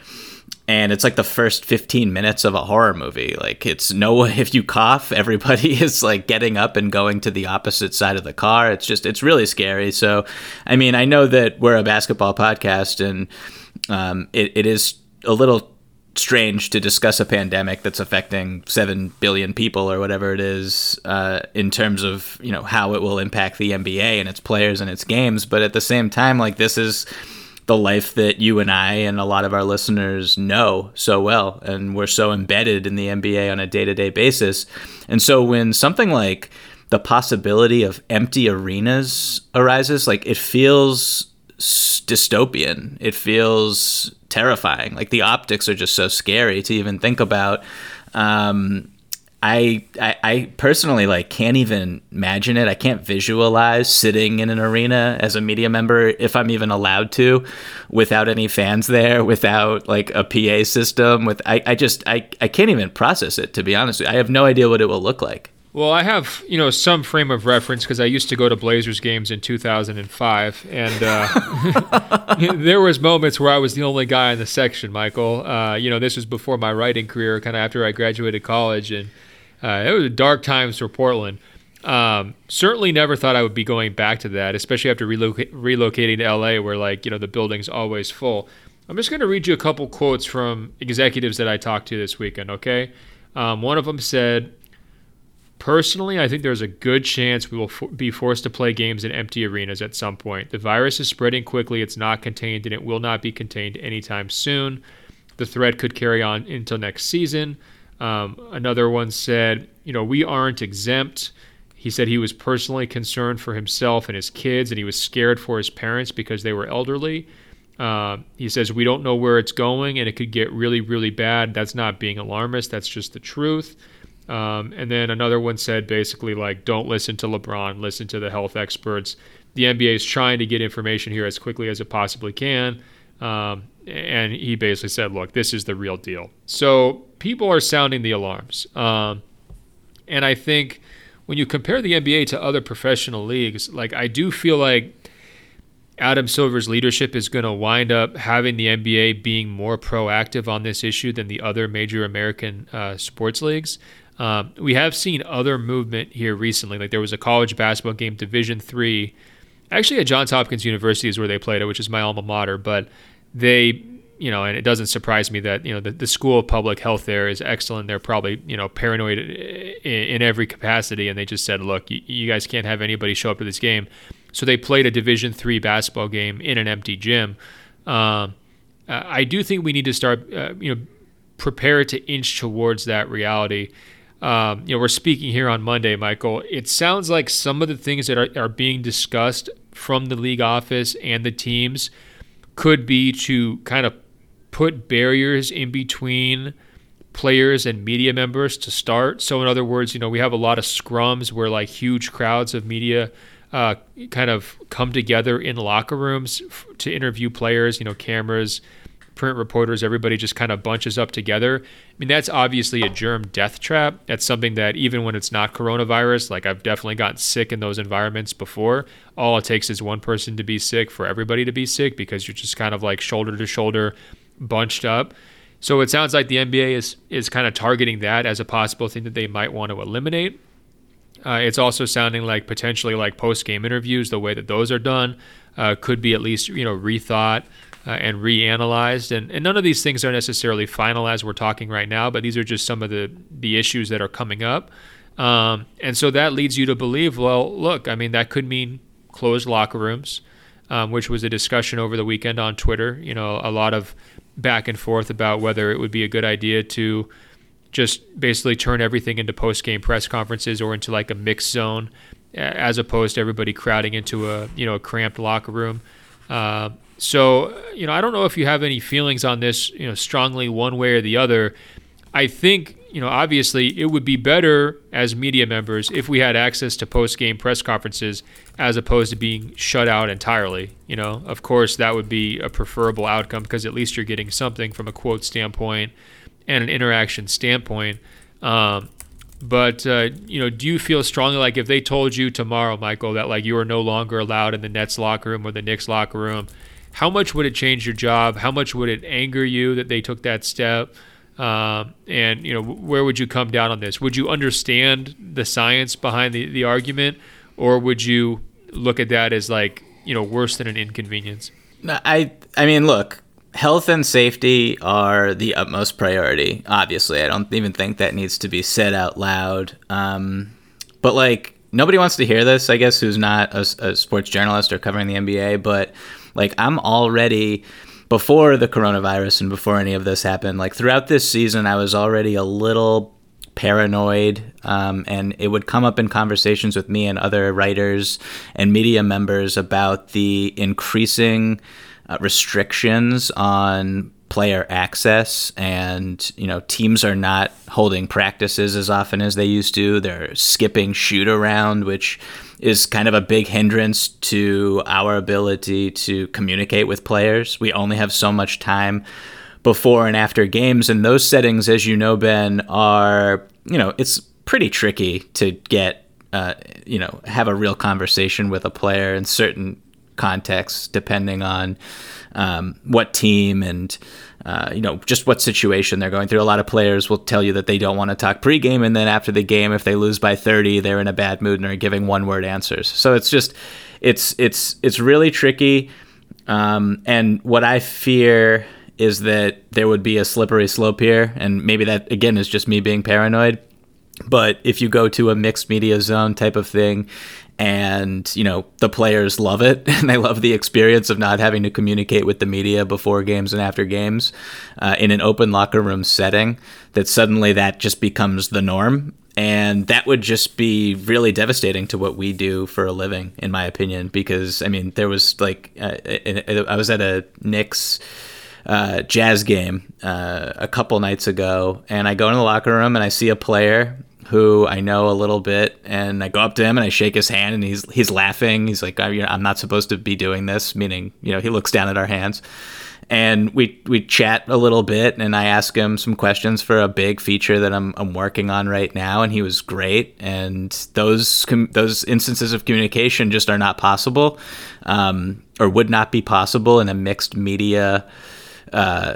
and it's like the first 15 minutes of a horror movie. Like it's no if you cough everybody is like getting up and going to the opposite side of the car. It's just it's really scary. So i mean i know that we're a basketball podcast and um, it, it is a little strange to discuss a pandemic that's affecting 7 billion people or whatever it is uh, in terms of you know how it will impact the nba and its players and its games but at the same time like this is the life that you and I and a lot of our listeners know so well. And we're so embedded in the NBA on a day to day basis. And so when something like the possibility of empty arenas arises, like it feels dystopian. It feels terrifying. Like the optics are just so scary to even think about. Um, I, I, I personally like can't even imagine it. I can't visualize sitting in an arena as a media member if I'm even allowed to, without any fans there, without like a PA system. With I, I just I, I can't even process it to be honest. I have no idea what it will look like. Well, I have you know some frame of reference because I used to go to Blazers games in 2005, and uh, there was moments where I was the only guy in the section. Michael, uh, you know, this was before my writing career, kind of after I graduated college, and uh, it was dark times for Portland. Um, certainly never thought I would be going back to that, especially after reloc- relocating to LA, where like you know the building's always full. I'm just going to read you a couple quotes from executives that I talked to this weekend. Okay, um, one of them said, "Personally, I think there's a good chance we will be forced to play games in empty arenas at some point. The virus is spreading quickly; it's not contained, and it will not be contained anytime soon. The threat could carry on until next season." Um, another one said, you know, we aren't exempt. He said he was personally concerned for himself and his kids, and he was scared for his parents because they were elderly. Uh, he says, We don't know where it's going, and it could get really, really bad. That's not being alarmist, that's just the truth. Um, and then another one said basically, like, don't listen to LeBron, listen to the health experts. The NBA is trying to get information here as quickly as it possibly can. Um, and he basically said, look, this is the real deal. So people are sounding the alarms. Um, and I think when you compare the NBA to other professional leagues, like I do feel like Adam Silver's leadership is going to wind up having the NBA being more proactive on this issue than the other major American uh, sports leagues. Um, we have seen other movement here recently. Like there was a college basketball game, Division Three, actually at Johns Hopkins University is where they played it, which is my alma mater. But they you know, and it doesn't surprise me that you know the, the school of public health there is excellent. They're probably you know paranoid in, in every capacity, and they just said, look, you, you, guys can't have anybody show up to this game. So they played a Division three basketball game in an empty gym. Um, I do think we need to start, uh, you know, prepare to inch towards that reality. Um, you know, we're speaking here on Monday, Michael. It sounds like some of the things that are, are being discussed from the league office and the teams could be to kind of put barriers in between players and media members to start. So, in other words, you know, we have a lot of scrums where like huge crowds of media uh, kind of come together in locker rooms f- to interview players, you know, cameras, print reporters, everybody just kind of bunches up together. I mean, that's obviously a germ death trap. That's something that even when it's not coronavirus, like I've definitely gotten sick in those environments before. All it takes is one person to be sick for everybody to be sick because you're just kind of like shoulder to shoulder bunched up. So it sounds like the NBA is is kind of targeting that as a possible thing that they might want to eliminate. Uh, it's also sounding like potentially like post game interviews, the way that those are done, uh, could be at least you know rethought uh, and reanalyzed. And, and none of these things are necessarily final as we're talking right now, but these are just some of the the issues that are coming up. Um, and so that leads you to believe, well, look, I mean, that could mean closed locker rooms, um, which was a discussion over the weekend on Twitter. You know, a lot of back and forth about whether it would be a good idea to just basically turn everything into post game press conferences or into like a mixed zone, as opposed to everybody crowding into a you know a cramped locker room. Uh, so you know, I don't know if you have any feelings on this, you know, strongly one way or the other. I think you know, obviously, it would be better as media members if we had access to post game press conferences as opposed to being shut out entirely. You know, of course, that would be a preferable outcome because at least you're getting something from a quote standpoint and an interaction standpoint. Um, but uh, you know, do you feel strongly like if they told you tomorrow, Michael, that like you are no longer allowed in the Nets locker room or the Knicks locker room, how much would it change your job? How much would it anger you that they took that step? Uh, and you know, where would you come down on this? Would you understand the science behind the, the argument, or would you look at that as like you know worse than an inconvenience? I I mean, look, health and safety are the utmost priority. Obviously, I don't even think that needs to be said out loud. Um, but like nobody wants to hear this, I guess, who's not a, a sports journalist or covering the NBA. But like, I'm already before the coronavirus and before any of this happened, like throughout this season, I was already a little paranoid, um, and it would come up in conversations with me and other writers and media members about the increasing uh, restrictions on player access and you know teams are not holding practices as often as they used to. They're skipping shoot around which is kind of a big hindrance to our ability to communicate with players. We only have so much time before and after games and those settings as you know Ben are you know it's pretty tricky to get uh, you know have a real conversation with a player in certain contexts depending on um, what team and uh, you know just what situation they're going through. A lot of players will tell you that they don't want to talk pregame, and then after the game, if they lose by 30, they're in a bad mood and are giving one-word answers. So it's just it's it's it's really tricky. Um, and what I fear is that there would be a slippery slope here, and maybe that again is just me being paranoid. But if you go to a mixed media zone type of thing and you know the players love it and they love the experience of not having to communicate with the media before games and after games uh, in an open locker room setting that suddenly that just becomes the norm. And that would just be really devastating to what we do for a living in my opinion because i mean there was like uh, i was at a Knicks uh, jazz game uh, a couple nights ago, and I go in the locker room and I see a player who I know a little bit, and I go up to him and I shake his hand, and he's he's laughing. He's like, "I'm not supposed to be doing this," meaning you know he looks down at our hands, and we we chat a little bit, and I ask him some questions for a big feature that I'm I'm working on right now, and he was great. And those com- those instances of communication just are not possible, um, or would not be possible in a mixed media uh,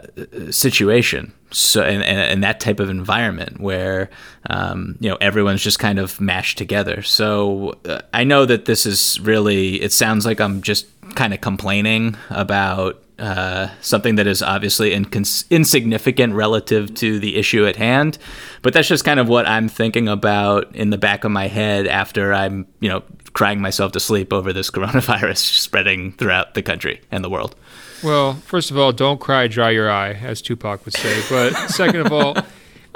situation so and, and, that type of environment where um, you know everyone's just kind of mashed together so uh, i know that this is really it sounds like i'm just kind of complaining about uh, something that is obviously incons- insignificant relative to the issue at hand. But that's just kind of what I'm thinking about in the back of my head after I'm, you know, crying myself to sleep over this coronavirus spreading throughout the country and the world. Well, first of all, don't cry, dry your eye, as Tupac would say. But second of all,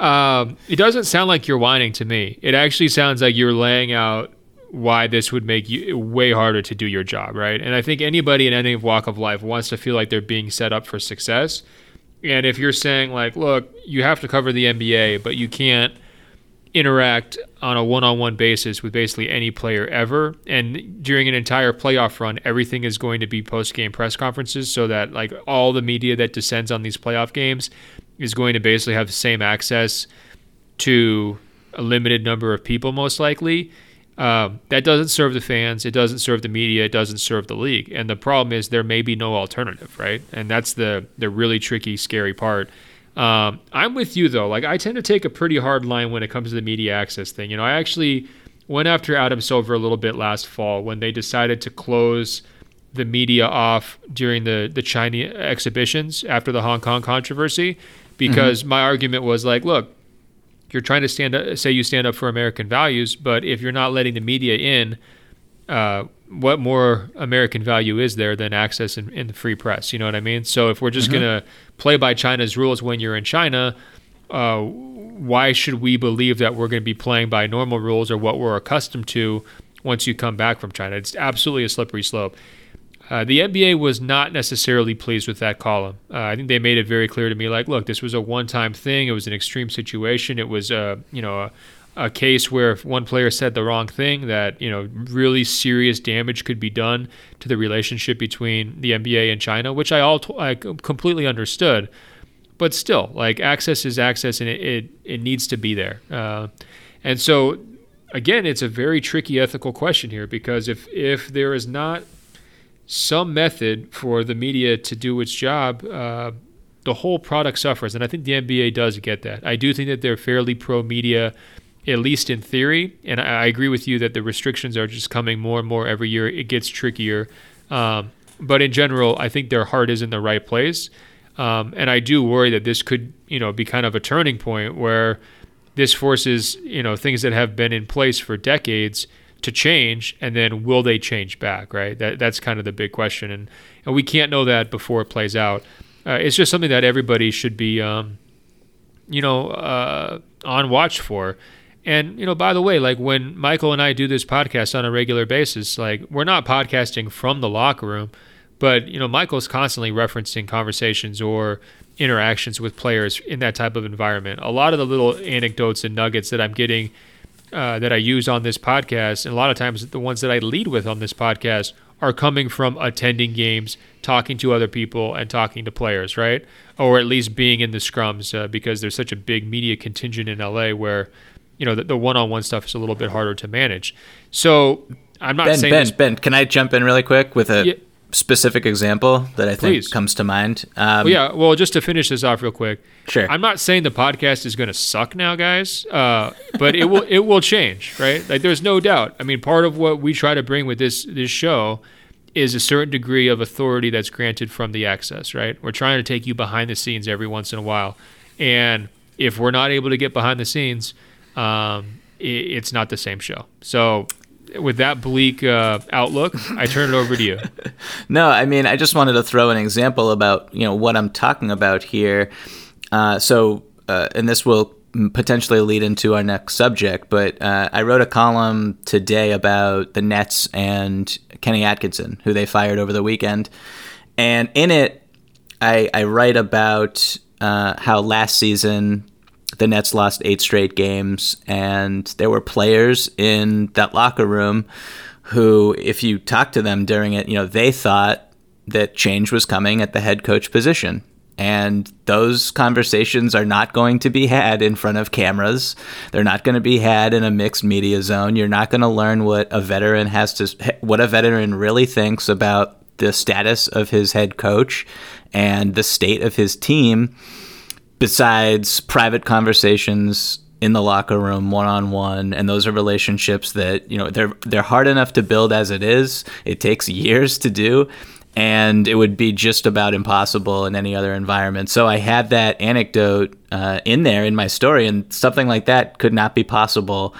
um, it doesn't sound like you're whining to me. It actually sounds like you're laying out why this would make you way harder to do your job, right? And I think anybody in any walk of life wants to feel like they're being set up for success. And if you're saying like, look, you have to cover the NBA, but you can't interact on a one-on-one basis with basically any player ever and during an entire playoff run everything is going to be post-game press conferences so that like all the media that descends on these playoff games is going to basically have the same access to a limited number of people most likely um, that doesn't serve the fans. It doesn't serve the media. It doesn't serve the league. And the problem is there may be no alternative, right? And that's the the really tricky, scary part. Um, I'm with you though. Like I tend to take a pretty hard line when it comes to the media access thing. You know, I actually went after Adam Silver a little bit last fall when they decided to close the media off during the the China exhibitions after the Hong Kong controversy because mm-hmm. my argument was like, look, you're trying to stand up, say you stand up for American values, but if you're not letting the media in, uh, what more American value is there than access in, in, the free press? You know what I mean? So if we're just mm-hmm. going to play by China's rules when you're in China, uh, why should we believe that we're going to be playing by normal rules or what we're accustomed to once you come back from China? It's absolutely a slippery slope. Uh, the NBA was not necessarily pleased with that column. Uh, I think they made it very clear to me, like, look, this was a one-time thing. It was an extreme situation. It was, uh, you know, a, a, case where if one player said the wrong thing, that you know, really serious damage could be done to the relationship between the NBA and China, which I all t- I completely understood. But still, like, access is access, and it it, it needs to be there. Uh, and so, again, it's a very tricky ethical question here because if if there is not some method for the media to do its job, uh, the whole product suffers. And I think the NBA does get that. I do think that they're fairly pro media, at least in theory. And I, I, agree with you that the restrictions are just coming more and more every year. It gets trickier. Um, but in general, I think their heart is in the right place. Um, and I do worry that this could, you know, be kind of a turning point where this forces, you know, things that have been in place for decades to change and then will they change back right that that's kind of the big question and and we can't know that before it plays out uh, it's just something that everybody should be um, you know uh, on watch for and you know by the way like when michael and i do this podcast on a regular basis like we're not podcasting from the locker room but you know michael's constantly referencing conversations or interactions with players in that type of environment a lot of the little anecdotes and nuggets that i'm getting uh, that I use on this podcast, and a lot of times the ones that I lead with on this podcast are coming from attending games, talking to other people, and talking to players, right? Or at least being in the scrums uh, because there's such a big media contingent in LA where, you know, the, the one-on-one stuff is a little bit harder to manage. So I'm not ben, saying Ben, this- Ben, can I jump in really quick with a yeah specific example that I think Please. comes to mind. Um, well, yeah. Well, just to finish this off real quick. Sure. I'm not saying the podcast is going to suck now, guys, uh, but it will it will change, right? Like there's no doubt. I mean, part of what we try to bring with this this show is a certain degree of authority that's granted from the access, right? We're trying to take you behind the scenes every once in a while, and if we're not able to get behind the scenes, um, it, it's not the same show. So with that bleak uh, outlook, I turn it over to you. no, I mean, I just wanted to throw an example about you know what I'm talking about here. Uh, so, uh, and this will potentially lead into our next subject, but uh, I wrote a column today about the Nets and Kenny Atkinson, who they fired over the weekend, and in it, I, I write about uh, how last season the Nets lost eight straight games, and there were players in that locker room who, if you talk to them during it, you know, they thought that change was coming at the head coach position. And those conversations are not going to be had in front of cameras. They're not going to be had in a mixed media zone. You're not going to learn what a veteran has to, what a veteran really thinks about the status of his head coach and the state of his team besides private conversations in the locker room one on one and those are relationships that you know they're they're hard enough to build as it is it takes years to do and it would be just about impossible in any other environment. So I had that anecdote uh, in there in my story, and something like that could not be possible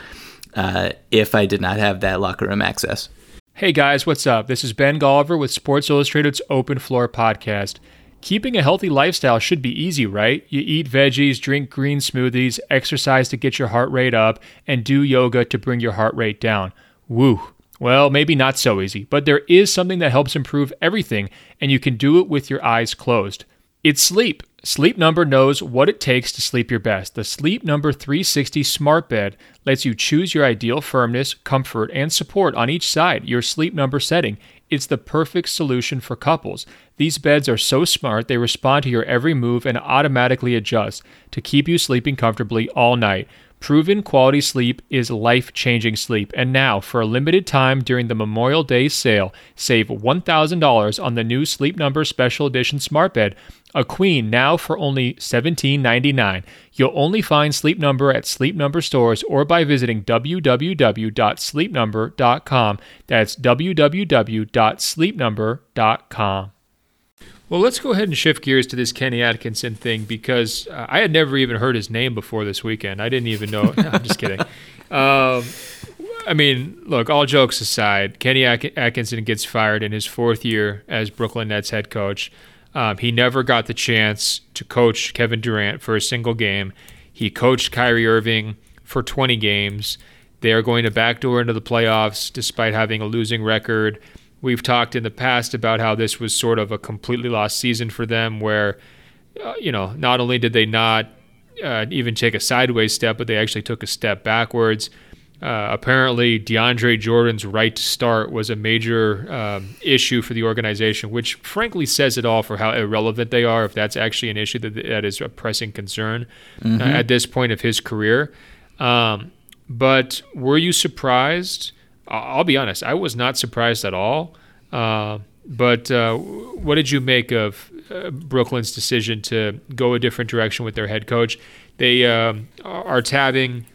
uh, if I did not have that locker room access. Hey guys, what's up? This is Ben Golliver with Sports Illustrated's Open Floor podcast. Keeping a healthy lifestyle should be easy, right? You eat veggies, drink green smoothies, exercise to get your heart rate up, and do yoga to bring your heart rate down. Woo. Well, maybe not so easy, but there is something that helps improve everything, and you can do it with your eyes closed. It's sleep. Sleep Number knows what it takes to sleep your best. The Sleep Number 360 Smart Bed lets you choose your ideal firmness, comfort, and support on each side, your Sleep Number setting. It's the perfect solution for couples. These beds are so smart, they respond to your every move and automatically adjust to keep you sleeping comfortably all night. Proven quality sleep is life changing sleep. And now, for a limited time during the Memorial Day sale, save $1,000 on the new Sleep Number Special Edition Smart Bed, a queen now for only $17.99. You'll only find Sleep Number at Sleep Number stores or by visiting www.sleepnumber.com. That's www.sleepnumber.com. Well, let's go ahead and shift gears to this Kenny Atkinson thing because uh, I had never even heard his name before this weekend. I didn't even know. no, I'm just kidding. Um, I mean, look, all jokes aside, Kenny Atkinson gets fired in his fourth year as Brooklyn Nets head coach. Um, he never got the chance to coach Kevin Durant for a single game. He coached Kyrie Irving for 20 games. They are going to backdoor into the playoffs despite having a losing record. We've talked in the past about how this was sort of a completely lost season for them, where, uh, you know, not only did they not uh, even take a sideways step, but they actually took a step backwards. Uh, apparently, DeAndre Jordan's right to start was a major um, issue for the organization, which frankly says it all for how irrelevant they are. If that's actually an issue that, that is a pressing concern mm-hmm. uh, at this point of his career. Um, but were you surprised? I'll be honest, I was not surprised at all. Uh, but uh, what did you make of uh, Brooklyn's decision to go a different direction with their head coach? They um, are tabbing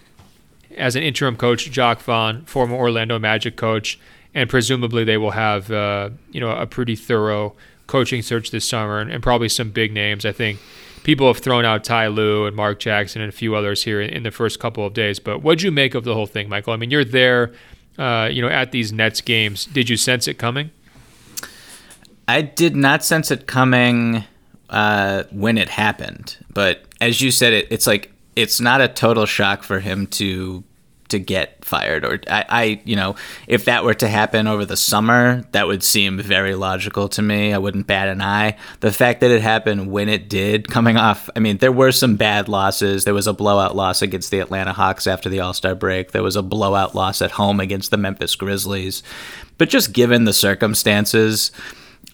as an interim coach Jacque Vaughn, former Orlando Magic coach, and presumably they will have uh, you know a pretty thorough coaching search this summer and, and, probably some big names. I think people have thrown out Ty Lue and Mark Jackson and a few others here in, in the first couple of days. But what'd you make of the whole thing, Michael? I mean, you're there uh, you know, at these Nets games. Did you sense it coming? I did not sense it coming uh, when it happened, but as you said, it it's like it's not a total shock for him to to get fired or I, I you know if that were to happen over the summer that would seem very logical to me. I wouldn't bat an eye. The fact that it happened when it did coming off i mean there were some bad losses. There was a blowout loss against the atlanta hawks after the all-star break. There was a blowout loss at home against the memphis grizzlies. But just given the circumstances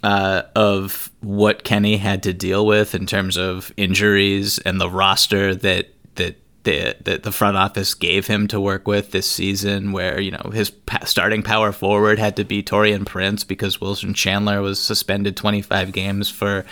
uh, of what Kenny had to deal with in terms of injuries and the roster that that the, the, the front office gave him to work with this season, where you know his starting power forward had to be Taurean Prince because Wilson Chandler was suspended 25 games for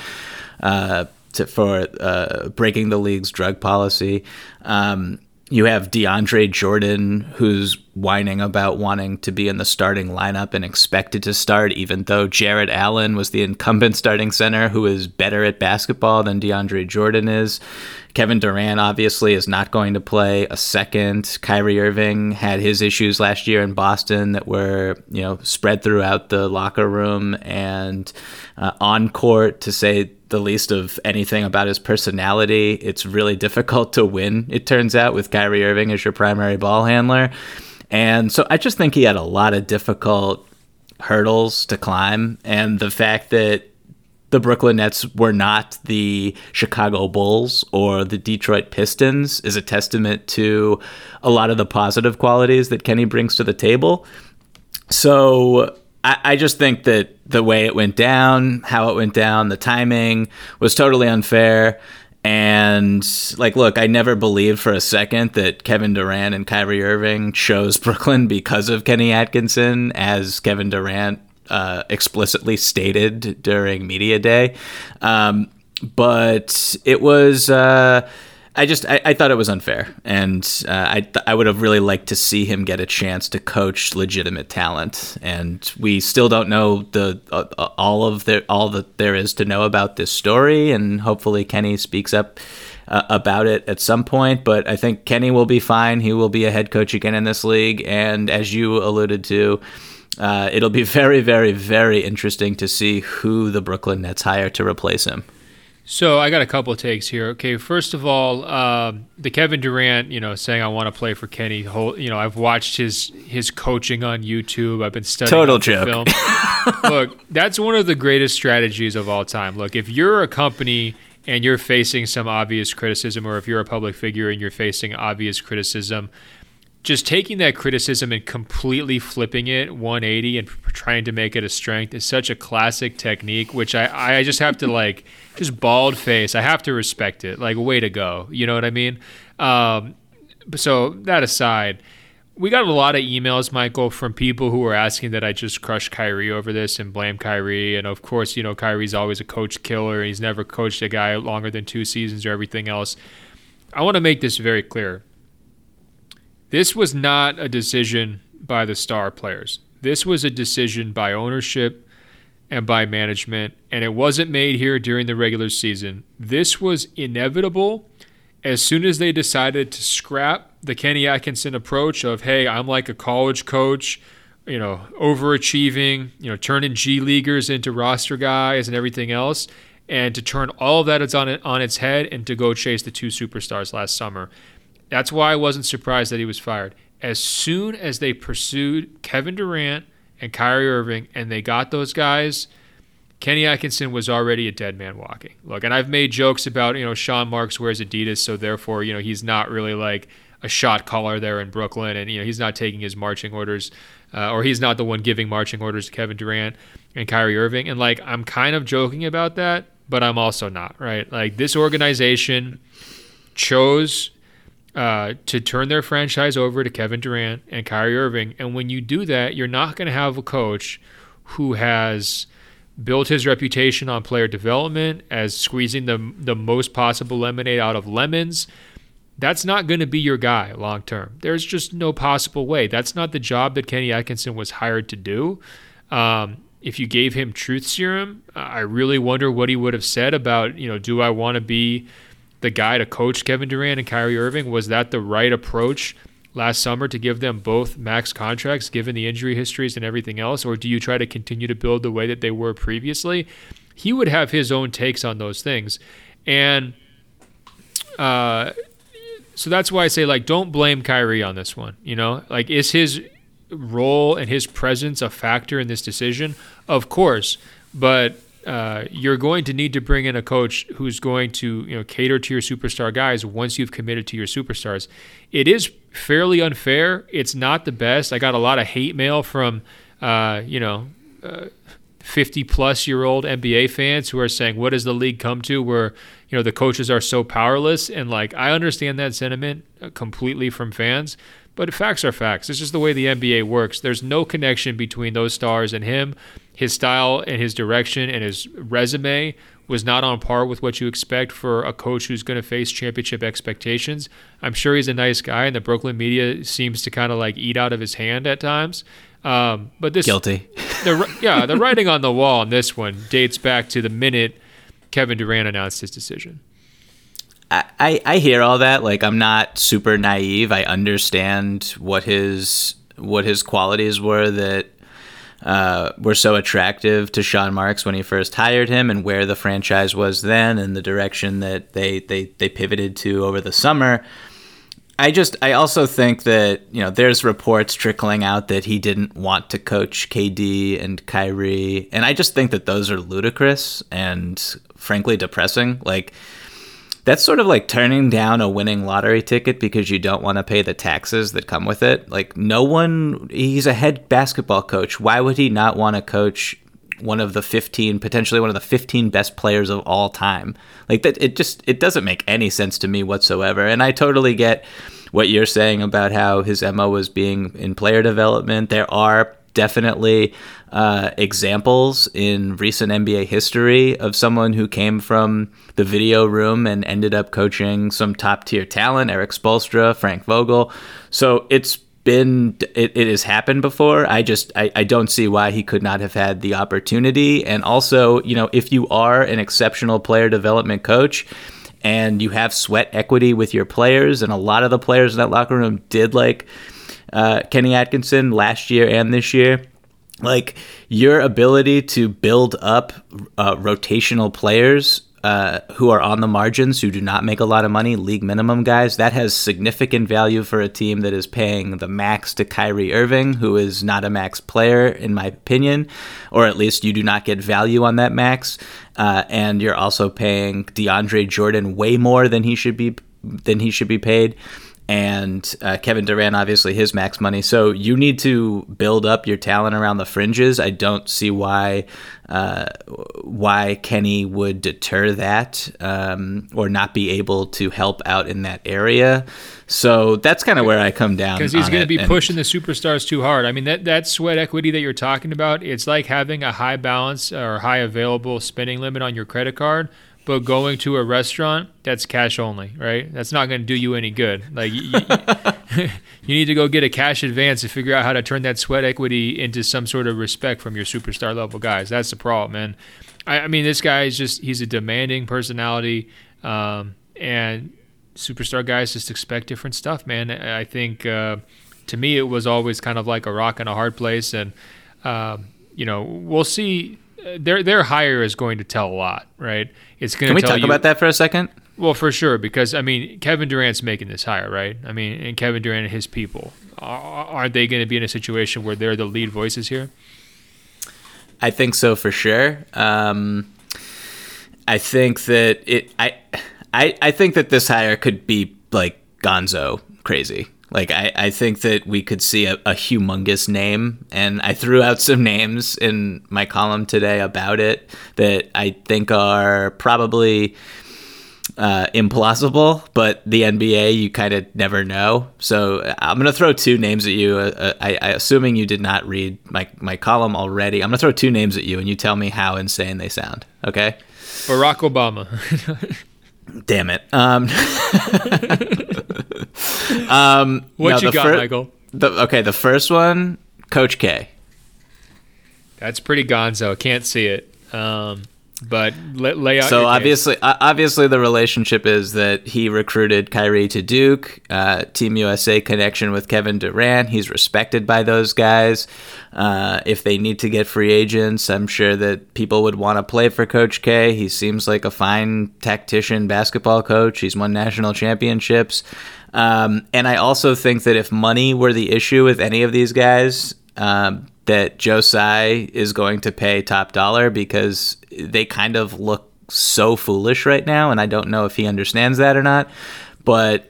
uh, to, for uh, breaking the league's drug policy. Um, you have DeAndre Jordan, who's whining about wanting to be in the starting lineup and expected to start, even though Jarrett Allen was the incumbent starting center who is better at basketball than DeAndre Jordan is. Kevin Durant obviously is not going to play a second. Kyrie Irving had his issues last year in Boston that were, you know, spread throughout the locker room and uh, on court to say the least of anything about his personality. It's really difficult to win, it turns out, with Kyrie Irving as your primary ball handler. And so I just think he had a lot of difficult hurdles to climb. And the fact that the Brooklyn Nets were not the Chicago Bulls or the Detroit Pistons is a testament to a lot of the positive qualities that Kenny brings to the table. So I, I just think that the way it went down, how it went down, the timing was totally unfair. And like, look, I never believed for a second that Kevin Durant and Kyrie Irving chose Brooklyn because of Kenny Atkinson, as Kevin Durant uh, explicitly stated during media day. Um, but it was. Uh, I just I, I, thought it was unfair, and uh, I th- I would have really liked to see him get a chance to coach legitimate talent, and we still don't know the uh, uh all of the all that there is to know about this story, and hopefully Kenny speaks up uh, about it at some point. But I think Kenny will be fine. He will be a head coach again in this league, and as you alluded to. Uh, it'll be very, very, very interesting to see who the Brooklyn Nets hire to replace him. So I got a couple of takes here. Okay, first of all, um, the Kevin Durant, you know, saying I want to play for Kenny. Whole, you know, I've watched his his coaching on YouTube. I've been studying total joke. Film. Look, that's one of the greatest strategies of all time. Look, if you're a company and you're facing some obvious criticism, or if you're a public figure and you're facing obvious criticism, just taking that criticism and completely flipping it 180 and trying to make it a strength is such a classic technique, which I, I just have to like, just bald face. I have to respect it. Like, way to go. You know what I mean? Um, so, that aside, we got a lot of emails, Michael, from people who were asking that I just crush Kyrie over this and blame Kyrie. And of course, you know, Kyrie's always a coach killer. He's never coached a guy longer than two seasons or everything else. I want to make this very clear this was not a decision by the star players. This was a decision by ownership and by management, and it wasn't made here during the regular season. This was inevitable as soon as they decided to scrap the Kenny Atkinson approach of, hey, I'm like a college coach, you know, overachieving, you know, turning G leaguers into roster guys and everything else, and to turn all of that on, on its head and to go chase the two superstars last summer. That's why I wasn't surprised that he was fired. As soon as they pursued Kevin Durant and Kyrie Irving and they got those guys, Kenny Atkinson was already a dead man walking. Look, and I've made jokes about, you know, Sean Marks wears Adidas, so therefore, you know, he's not really like a shot caller there in Brooklyn, and, you know, he's not taking his marching orders, uh, or he's not the one giving marching orders to Kevin Durant and Kyrie Irving. And, like, I'm kind of joking about that, but I'm also not, right? Like, this organization chose uh, to turn their franchise over to Kevin Durant and Kyrie Irving. And when you do that, you're not going to have a coach who has built his reputation on player development as squeezing the the most possible lemonade out of lemons. That's not going to be your guy long term. There's just no possible way. That's not the job that Kenny Atkinson was hired to do. Um, if you gave him truth serum, I really wonder what he would have said about, you know, do I want to be the guy to coach Kevin Durant and Kyrie Irving? Was that the right approach last summer to give them both max contracts given the injury histories and everything else? Or do you try to continue to build the way that they were previously? He would have his own takes on those things. And uh, so that's why I say, like, don't blame Kyrie on this one. You know, like, is his role and his presence a factor in this decision? Of course. But uh, you're going to need to bring in a coach who's going to you know cater to your superstar guys once you've committed to your superstars. It is fairly unfair. It's not the best. I got a lot of hate mail from uh, you know. Uh, 50 plus year old NBA fans who are saying, What does the league come to where, you know, the coaches are so powerless? And like, I understand that sentiment uh, completely from fans, but facts are facts. It's just the way the NBA works. There's no connection between those stars and him his style and his direction and his resume was not on par with what you expect for a coach who's going to face championship expectations. I'm sure he's a nice guy, and the Brooklyn media seems to kind of like eat out of his hand at times. Um, but this guilty. the, yeah, the writing on the wall on this one dates back to the minute Kevin Durant announced his decision. I, I hear all that. Like I'm not super naive. I understand what his what his qualities were that uh, were so attractive to Sean Marks when he first hired him and where the franchise was then and the direction that they, they, they pivoted to over the summer. I just I also think that you know there's reports trickling out that he didn't want to coach KD and Kyrie and I just think that those are ludicrous and frankly depressing like that's sort of like turning down a winning lottery ticket because you don't want to pay the taxes that come with it. Like no one he's a head basketball coach. Why would he not want to coach one of the 15 potentially one of the 15 best players of all time? Like that it just it doesn't make any sense to me whatsoever. And I totally get what you're saying about how his MO was being in player development. There are definitely uh, examples in recent NBA history of someone who came from the video room and ended up coaching some top tier talent, Erik Spoelstra, Frank Vogel. So it's been it, it has happened before i just I, I don't see why he could not have had the opportunity and also you know if you are an exceptional player development coach and you have sweat equity with your players and a lot of the players in that locker room did like uh, kenny atkinson last year and this year like your ability to build up uh, rotational players uh, who are on the margins, who do not make a lot of money, league minimum guys, that has significant value for a team that is paying the max to Kyrie Irving, who is not a max player, in my opinion, or at least you do not get value on that max. Uh, and you're also paying DeAndre Jordan way more than he should be than he should be paid and uh, Kevin Durant, obviously his max money. So you need to build up your talent around the fringes. I don't see why uh, why Kenny would deter that um, or not be able to help out in that area. So that's kind of where I come down because he's going to be pushing the superstars too hard. I mean that that sweat equity that you're talking about, it's like having a high balance or high available spending limit on your credit card but going to a restaurant that's cash only right? That's not going to do you any good. Like you, you, need to go get a cash advance to figure out how to turn that sweat equity into some sort of respect from your superstar level guys. That's the problem man. I, I mean this guy is just he's a demanding personality um, and superstar guys just expect different stuff man. I think uh, to me it was always kind of like a rock and a hard place and um, you know we'll see their their hire is going to tell a lot, right? It's going to. Can we talk you, about that for a second? Well, for sure, because I mean, Kevin Durant's making this hire, right? I mean, and Kevin Durant and his people are they going to be in a situation where they're the lead voices here? I think so for sure. Um, I think that it. I, I I think that this hire could be like Gonzo crazy. Like I, I think that we could see a, a, humongous name, and I threw out some names in my column today about it that I think are probably uh, implausible, but the NBA you kind of never know. So I'm gonna throw two names at you. Uh, uh, I, I, assuming you did not read my my column already. I'm gonna throw two names at you, and you tell me how insane they sound. Okay. Barack Obama. Damn it. Um, um, what no, you got, fir- Michael? The, okay, the first one, Coach K. That's pretty gonzo. Can't see it. Um, but lay, lay out. So obviously, obviously, the relationship is that he recruited Kyrie to Duke. Uh, Team USA connection with Kevin Durant. He's respected by those guys. Uh, if they need to get free agents, I'm sure that people would want to play for Coach K. He seems like a fine tactician, basketball coach. He's won national championships. Um, and I also think that if money were the issue with any of these guys, um, that Joe Tsai is going to pay top dollar because they kind of look so foolish right now, and I don't know if he understands that or not. But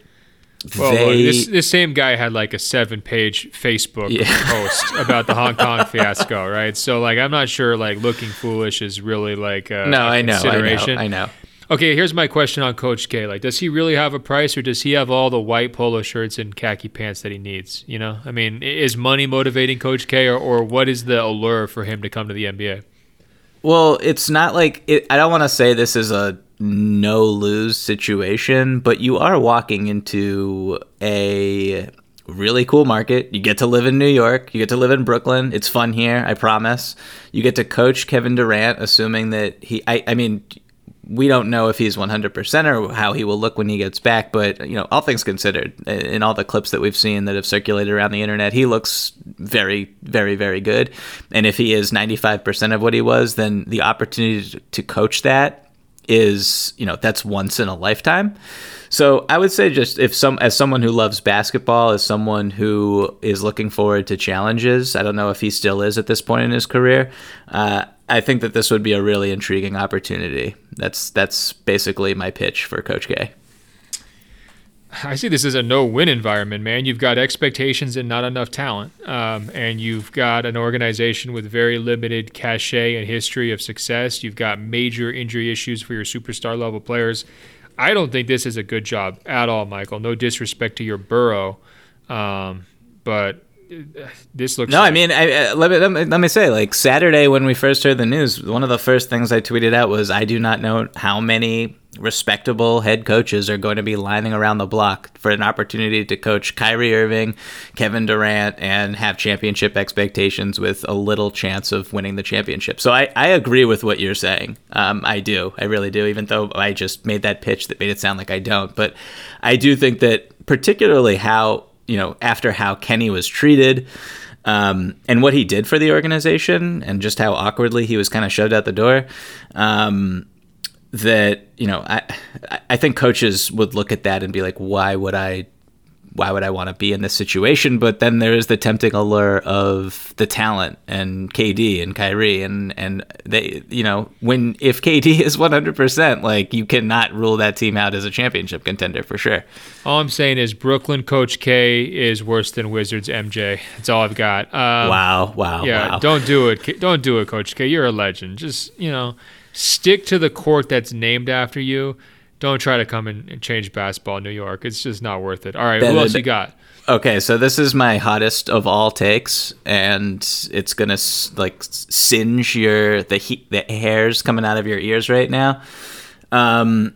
well, they, this, this same guy had like a seven-page Facebook yeah. post about the Hong Kong fiasco, right? So like, I'm not sure like looking foolish is really like a, no, a I know, I know, I know. Okay, here's my question on Coach K. Like, does he really have a price, or does he have all the white polo shirts and khaki pants that he needs? You know, I mean, is money motivating Coach K, or, or what is the allure for him to come to the NBA? Well, it's not like it, I don't want to say this is a no lose situation, but you are walking into a really cool market. You get to live in New York. You get to live in Brooklyn. It's fun here, I promise. You get to coach Kevin Durant, assuming that he, I, I mean, we don't know if he's 100% or how he will look when he gets back, but you know, all things considered, in all the clips that we've seen that have circulated around the internet, he looks very, very, very good. And if he is 95% of what he was, then the opportunity to coach that is, you know, that's once in a lifetime. So I would say just if some as someone who loves basketball, as someone who is looking forward to challenges, I don't know if he still is at this point in his career. Uh, I think that this would be a really intriguing opportunity. That's that's basically my pitch for Coach K. I see this as a no-win environment, man. You've got expectations and not enough talent, um, and you've got an organization with very limited cachet and history of success. You've got major injury issues for your superstar level players. I don't think this is a good job at all, Michael. No disrespect to your borough, um, but this looks. No, like, I mean, I, uh, let, me, let, me, let me say, like Saturday when we first heard the news, one of the first things I tweeted out was, "I do not know how many respectable head coaches are going to be lining around the block for an opportunity to coach Kyrie Irving, Kevin Durant, and have championship expectations with a little chance of winning the championship." So I, I agree with what you're saying. Um, I do, I really do. Even though I just made that pitch that made it sound like I don't, but I do think that particularly how you know, after how Kenny was treated um, and what he did for the organization and just how awkwardly he was kind of shoved out the door. Um, that you know, I I think coaches would look at that and be like, why would I why would I want to be in this situation? But then there is the tempting allure of the talent and KD and Kyrie and and they you know when if KD is one hundred percent, like you cannot rule that team out as a championship contender for sure. All I'm saying is Brooklyn Coach K is worse than Wizards MJ. That's all I've got. Um, wow, wow, yeah. Wow. Don't do it. Don't do it, Coach K. You're a legend. Just you know, stick to the court that's named after you don't try to come and change basketball in New York. It's just not worth it. All right, who else you got? Okay, so this is my hottest of all takes, and it's gonna like singe your the heat, the hairs coming out of your ears right now. Um,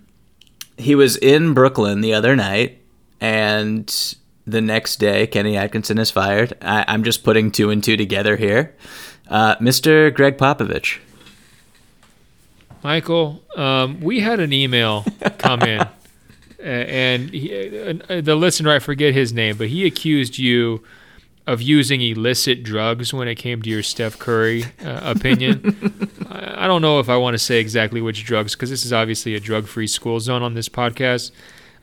he was in Brooklyn the other night, and the next day, Kenny Atkinson is fired. I, am just putting two and two together here. Uh, Mr. Gregg Popovich. Michael, um, we had an email come in, and he, uh, the listener, I forget his name, but he accused you of using illicit drugs when it came to your Steph Curry uh, opinion. I, I, don't know if I want to say exactly which drugs because this is obviously a drug-free school zone on this podcast.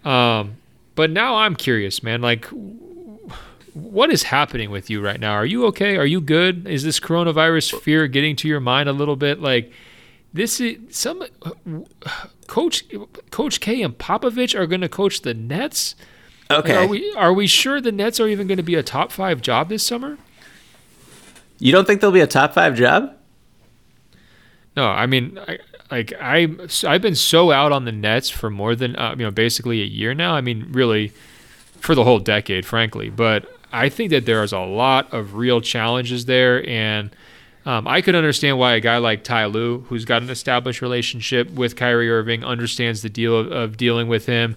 Um, but now I'm curious, man. Like, what is happening with you right now? Are you okay? Are you good? Is this coronavirus fear getting to your mind a little bit? Like this is some coach Coach K and Popovich are going to coach the Nets. Okay. Like, are we are we sure the Nets are even going to be a top five job this summer? You don't think they'll be a top five job? No, I mean, I, like I I've been so out on the Nets for more than uh, you know basically a year now. I mean, really, for the whole decade, frankly. But I think that there is a lot of real challenges there, and um, I could understand why a guy like Ty Lue, who's got an established relationship with Kyrie Irving, understands the deal of, of dealing with him,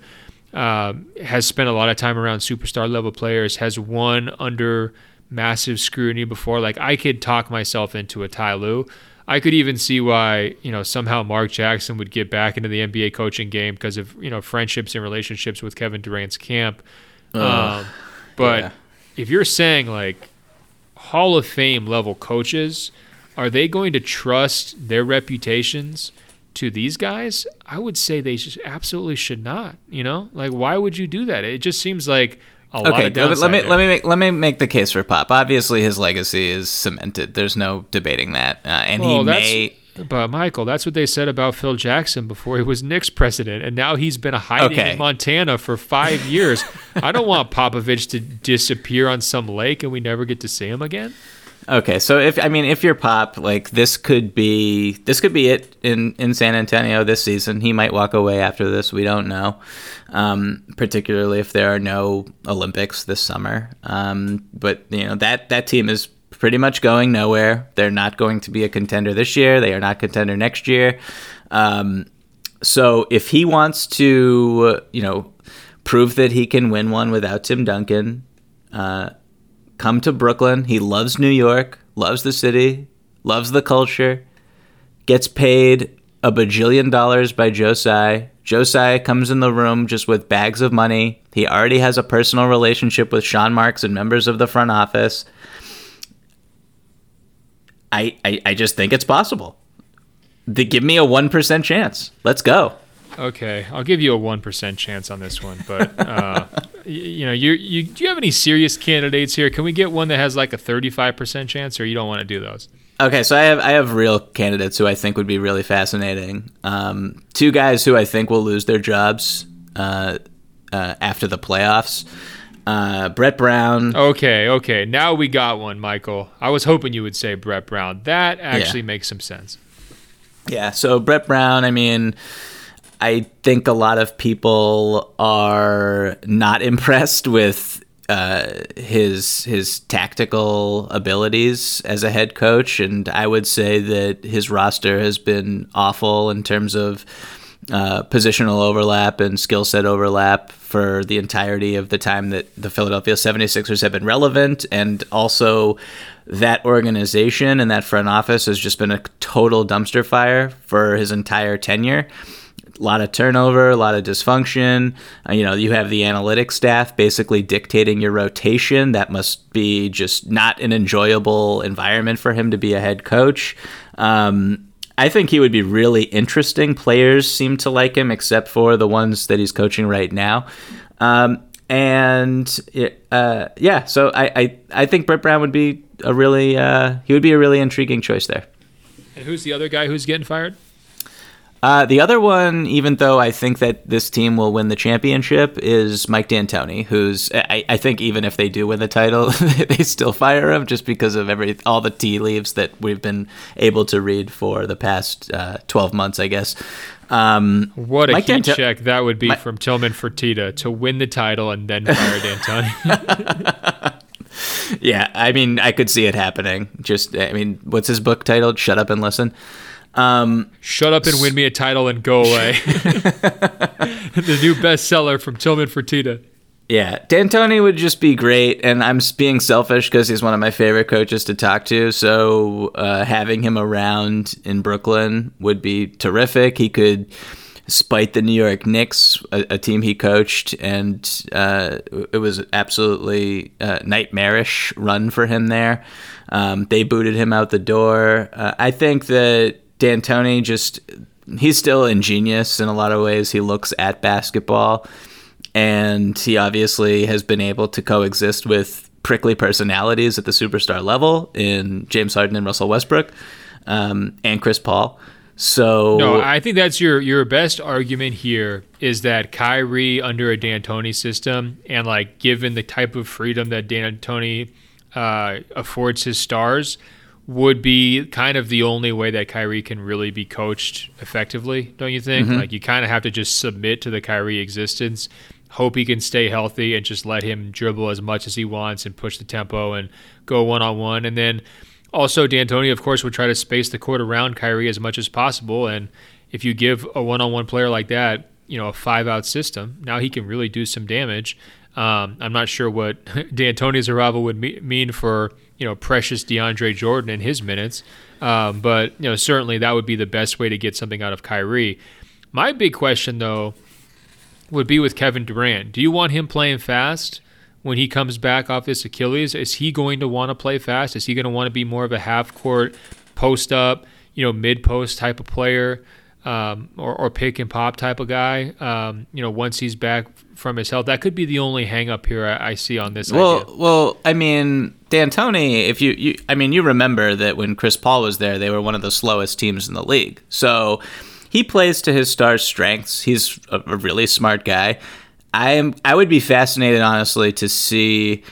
uh, has spent a lot of time around superstar level players, has won under massive scrutiny before. Like I could talk myself into a Ty Lue. I could even see why you know somehow Mark Jackson would get back into the NBA coaching game because of you know friendships and relationships with Kevin Durant's camp. Uh, um, but yeah. if you're saying like Hall of Fame level coaches, are they going to trust their reputations to these guys? I would say they just absolutely should not. You know, like why would you do that? It just seems like a okay, lot of downside let me there. let me make let me make the case for Pop. Obviously, his legacy is cemented. There's no debating that, uh, and well, he may. But Michael, that's what they said about Phil Jackson before he was Knicks president, and now he's been hiding okay. in Montana for five years. I don't want Popovich to disappear on some lake and we never get to see him again. Okay, so if I mean if you're Pop, like this could be this could be it in in San Antonio this season. He might walk away after this. We don't know, um, particularly if there are no Olympics this summer. Um, but you know that that team is pretty much going nowhere. They're not going to be a contender this year. They are not contender next year. Um, so if he wants to, you know, prove that he can win one without Tim Duncan, uh, come to Brooklyn. He loves New York, loves the city, loves the culture, gets paid a bajillion dollars by Joe Tsai. Joe Tsai comes in the room just with bags of money. He already has a personal relationship with Sean Marks and members of the front office. I, I, I just think it's possible. They give me a 1% chance. Let's go. Okay, I'll give you a one percent chance on this one, but uh, you, you know, you you do you have any serious candidates here? Can we get one that has like a thirty-five percent chance, or you don't want to do those? Okay, so I have I have real candidates who I think would be really fascinating. Um, two guys who I think will lose their jobs uh, uh, after the playoffs. Uh, Brett Brown. Okay, okay. Now we got one, Michael. I was hoping you would say Brett Brown. That actually yeah. makes some sense. Yeah. So Brett Brown. I mean, I think a lot of people are not impressed with uh, his his tactical abilities as a head coach, and I would say that his roster has been awful in terms of uh, positional overlap and skill set overlap for the entirety of the time that the Philadelphia 76ers have been relevant. And also, that organization and that front office has just been a total dumpster fire for his entire tenure. A lot of turnover, a lot of dysfunction. Uh, you know, you have the analytics staff basically dictating your rotation. That must be just not an enjoyable environment for him to be a head coach. Um, I think he would be really interesting. Players seem to like him, except for the ones that he's coaching right now. Um, and uh, yeah, so I, I, I think Brett Brown would be a really uh, he would be a really intriguing choice there. And who's the other guy who's getting fired? Uh, the other one, even though I think that this team will win the championship, is Mike D'Antoni, who's I, I think even if they do win the title, they still fire him just because of every all the tea leaves that we've been able to read for the past uh, twelve months, I guess. Um, what a Mike heat D'Anto- check that would be my- from Tillman Fertitta to win the title and then fire D'Antoni. yeah, I mean, I could see it happening. Just, I mean, what's his book titled? Shut up and listen. Um, Shut up and win me a title and go away. the new bestseller from Tillman Fertitta. Yeah, D'Antoni would just be great, and I'm being selfish because he's one of my favorite coaches to talk to. So uh, having him around in Brooklyn would be terrific. He could spite the New York Knicks, a, a team he coached, and uh, it was absolutely uh, nightmarish run for him there. Um, they booted him out the door. Uh, I think that D'Antoni just he's still ingenious in a lot of ways. He looks at basketball, and he obviously has been able to coexist with prickly personalities at the superstar level in James Harden and Russell Westbrook, um, and Chris Paul. So no, I think that's your your best argument here is that Kyrie under a D'Antoni system and like given the type of freedom that D'Antoni uh, affords his stars would be kind of the only way that Kyrie can really be coached effectively, don't you think? Mm-hmm. Like you kind of have to just submit to the Kyrie existence, hope he can stay healthy, and just let him dribble as much as he wants and push the tempo and go one on one. And then also D'Antoni, of course, would try to space the court around Kyrie as much as possible. And if you give a one on one player like that, you know, a five out system, now he can really do some damage. Um, I'm not sure what D'Antoni's arrival would mean for you know precious DeAndre Jordan in his minutes. Um, but you know certainly that would be the best way to get something out of Kyrie. My big question though would be with Kevin Durant. Do you want him playing fast when he comes back off this Achilles? Is he going to want to play fast? Is he going to want to be more of a half court post up, you know, mid post type of player? Um, or, or pick and pop type of guy. Um, you know, once he's back from his health, that could be the only hang up here I, I see on this. Well, idea. well, I mean, D'Antoni, if you, you, I mean, you remember that when Chris Paul was there, they were one of the slowest teams in the league. So he plays to his star strengths. He's a, a really smart guy. I am. I would be fascinated, honestly, to see,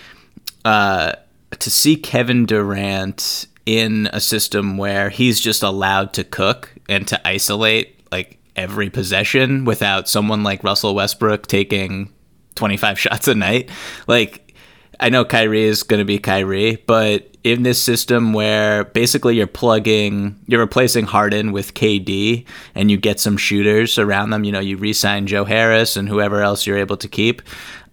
uh, to see Kevin Durant in a system where he's just allowed to cook and to isolate like every possession without someone like Russell Westbrook taking 25 shots a night. Like I know Kyrie is going to be Kyrie, but in this system where basically you're plugging, you're replacing Harden with KD and you get some shooters around them, you know, you re sign Joe Harris and whoever else you're able to keep.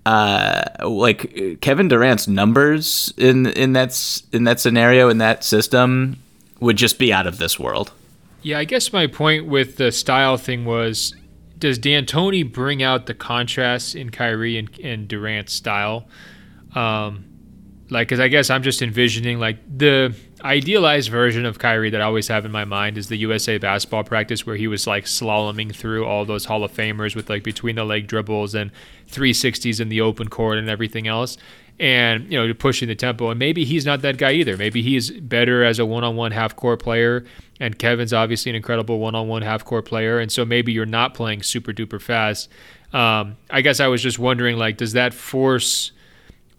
Uh, like Kevin Durant's numbers in in that in that scenario in that system would just be out of this world. Yeah, I guess my point with the style thing was does D'Antoni bring out the contrast in Kyrie and, and Durant's style? Um, like, because I guess I'm just envisioning like the idealized version of Kyrie that I always have in my mind is the USA basketball practice where he was like slaloming through all those Hall of Famers with like between the leg dribbles and 360s in the open court and everything else. And, you know, pushing the tempo. And maybe he's not that guy either. Maybe he's better as a one on one half court player. And Kevin's obviously an incredible one on one half court player. And so maybe you're not playing super duper fast. Um, I guess I was just wondering, like, does that force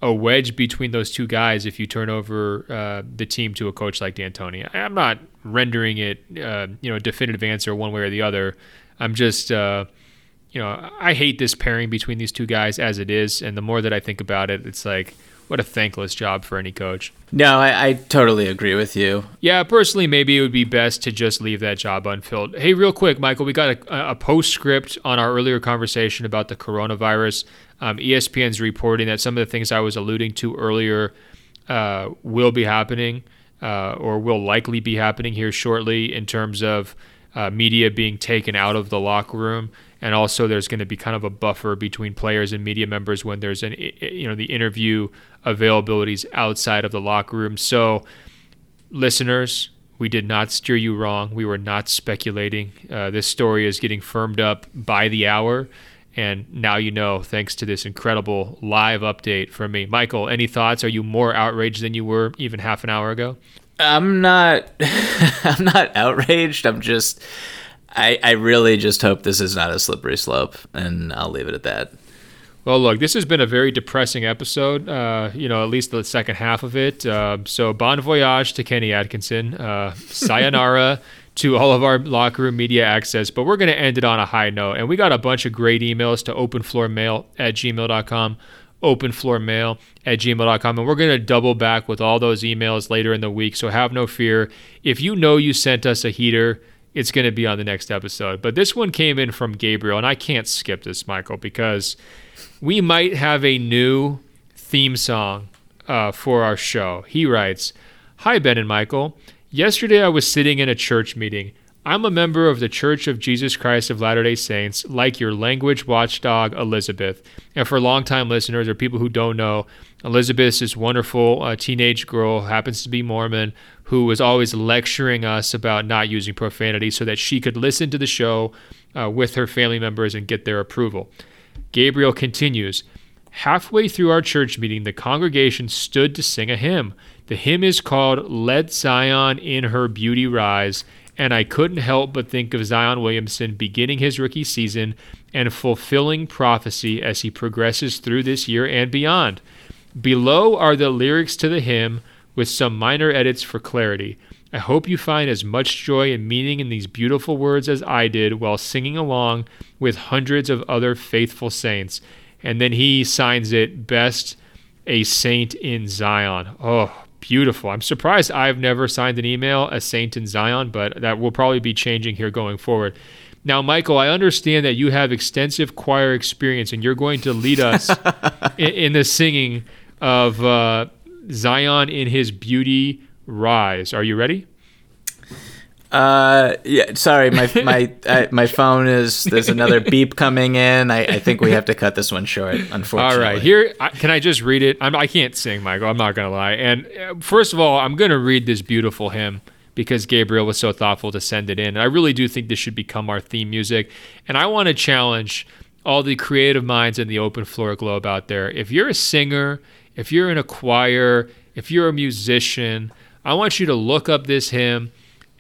a wedge between those two guys if you turn over uh, the team to a coach like D'Antoni. I'm not rendering it, uh, you know, a definitive answer one way or the other. I'm just, uh, you know, I hate this pairing between these two guys as it is, and the more that I think about it, it's like what a thankless job for any coach. No, I, I, totally agree with you. Yeah, personally, maybe it would be best to just leave that job unfilled. Hey, real quick, Michael, we got a, a postscript on our earlier conversation about the coronavirus. Um, ESPN's reporting that some of the things I was alluding to earlier uh, will be happening uh, or will likely be happening here shortly in terms of uh, media being taken out of the locker room and also there's going to be kind of a buffer between players and media members when there's an you know the interview availabilities outside of the locker room. So, listeners, we did not steer you wrong. We were not speculating. Uh, this story is getting firmed up by the hour. And now you know, thanks to this incredible live update from me. Michael, any thoughts? Are you more outraged than you were even half an hour ago? I'm not I'm not outraged. I'm just I, I really just hope this is not a slippery slope, and I'll leave it at that. Well, look, this has been a very depressing episode. Uh, you know, at least the second half of it. Uh, so, bon voyage to Kenny Atkinson. Uh, sayonara to all of our locker room media access. But we're going to end it on a high note. And we got a bunch of great emails to openfloormail at gmail.com, openfloormail at gmail.com. And we're going to double back with all those emails later in the week. So, have no fear. If you know you sent us a heater, it's going to be on the next episode. But this one came in from Gabriel, and I can't skip this, Michael, because we might have a new theme song uh, for our show. He writes Hi, Ben and Michael. Yesterday I was sitting in a church meeting. I'm a member of the Church of Jesus Christ of Latter day Saints, like your language watchdog, Elizabeth. And for longtime listeners or people who don't know, Elizabeth is this wonderful uh, teenage girl, happens to be Mormon, who was always lecturing us about not using profanity so that she could listen to the show uh, with her family members and get their approval. Gabriel continues Halfway through our church meeting, the congregation stood to sing a hymn. The hymn is called Let Zion in Her Beauty Rise and I couldn't help but think of Zion Williamson beginning his rookie season and fulfilling prophecy as he progresses through this year and beyond. Below are the lyrics to the hymn with some minor edits for clarity. I hope you find as much joy and meaning in these beautiful words as I did while singing along with hundreds of other faithful saints. And then he signs it Best a Saint in Zion. Oh, beautiful. I'm surprised I've never signed an email as Saint in Zion, but that will probably be changing here going forward. Now, Michael, I understand that you have extensive choir experience and you're going to lead us in, in, the singing of uh, Zion in his beauty rise. Are you ready? Uh, yeah. Sorry, my my I, my phone is. There's another beep coming in. I, I think we have to cut this one short. Unfortunately. All right. Here, I, can I just read it? I'm, I can't sing, Michael. I'm not gonna lie. And uh, first of all, I'm gonna read this beautiful hymn because Gabriel was so thoughtful to send it in. And I really do think this should become our theme music. And I want to challenge all the creative minds in the open floor globe out there. If you're a singer, if you're in a choir, if you're a musician, I want you to look up this hymn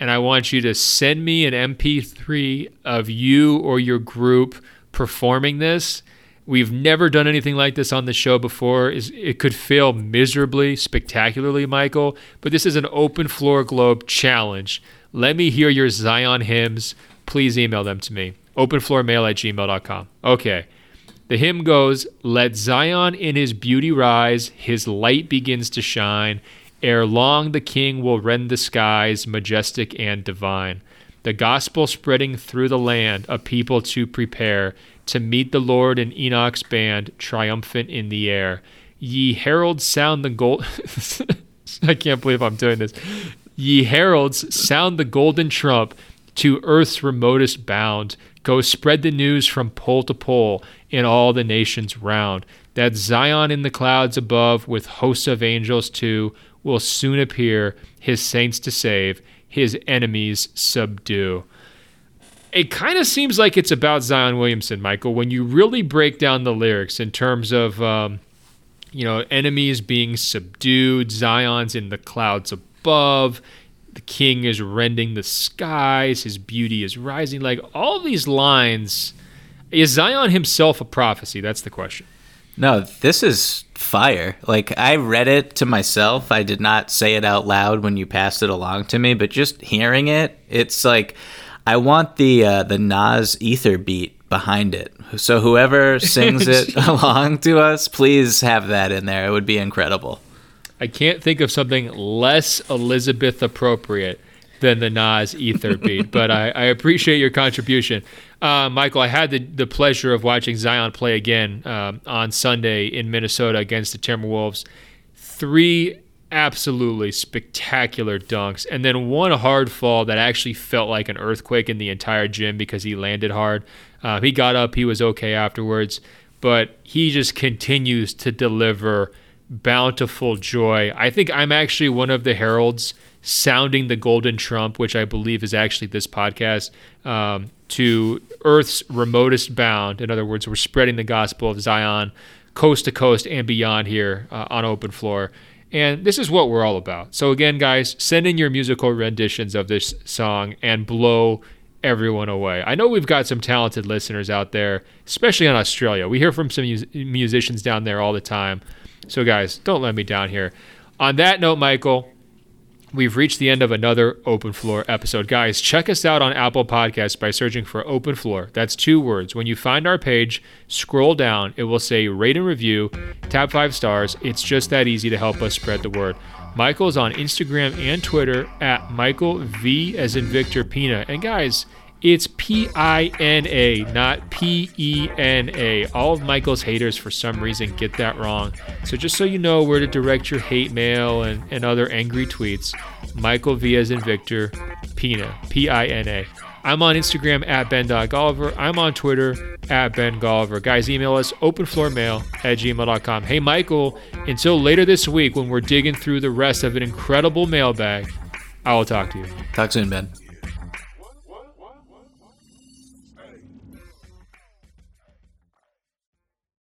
and I want you to send me an MP3 of you or your group performing this. We've never done anything like this on the show before. It could fail miserably, spectacularly, Michael, but this is an open floor globe challenge. Let me hear your Zion hymns. Please email them to me. Openfloormail at gmail.com. Okay. The hymn goes Let Zion in his beauty rise, his light begins to shine. Ere long the king will rend the skies, majestic and divine. The gospel spreading through the land, a people to prepare to meet the Lord in Enoch's band, triumphant in the air. Ye heralds, sound the gold. I can't believe I'm doing this. Ye heralds, sound the golden trump to earth's remotest bound. Go spread the news from pole to pole in all the nations round. That Zion in the clouds above, with hosts of angels too, will soon appear, his saints to save, his enemies subdue. It kind of seems like it's about Zion Williamson, Michael, when you really break down the lyrics in terms of, um, you know, enemies being subdued, Zion's in the clouds above, the king is rending the skies, his beauty is rising. Like all these lines, is Zion himself a prophecy? That's the question. No, this is fire. Like I read it to myself. I did not say it out loud when you passed it along to me, but just hearing it, it's like I want the uh, the Nas Ether beat behind it. So whoever sings it along to us, please have that in there. It would be incredible. I can't think of something less Elizabeth appropriate than the Nas Ether beat, but I, I appreciate your contribution. Uh, Michael, I had the, the pleasure of watching Zion play again um, on Sunday in Minnesota against the Timberwolves. Three absolutely spectacular dunks, and then one hard fall that actually felt like an earthquake in the entire gym because he landed hard. Uh, he got up, he was okay afterwards, but he just continues to deliver bountiful joy. I think I'm actually one of the heralds sounding the golden trump, which I believe is actually this podcast, um, to Earth's remotest bound. In other words, we're spreading the gospel of Zion coast to coast and beyond here uh, on Open Floor. And this is what we're all about. So, again, guys, send in your musical renditions of this song and blow everyone away. I know we've got some talented listeners out there, especially in Australia. We hear from some musicians down there all the time. So, guys, don't let me down here. On that note, Michael, we've reached the end of another Open Floor episode. Guys, check us out on Apple Podcasts by searching for Open Floor. That's two words. When you find our page, scroll down. It will say rate and review, tap five stars. It's just that easy to help us spread the word. Michael's on Instagram and Twitter at Michael V as in Victor Pina. And guys, it's P I N A, not P E N A. All of Michael's haters, for some reason, get that wrong. So, just so you know where to direct your hate mail and, and other angry tweets, Michael V as in Victor, Pina, P I N A. I'm on Instagram at Ben.Golliver. I'm on Twitter at Ben. Guys, email us openfloormail at gmail.com. Hey, Michael, until later this week when we're digging through the rest of an incredible mailbag, I will talk to you. Talk soon, Ben.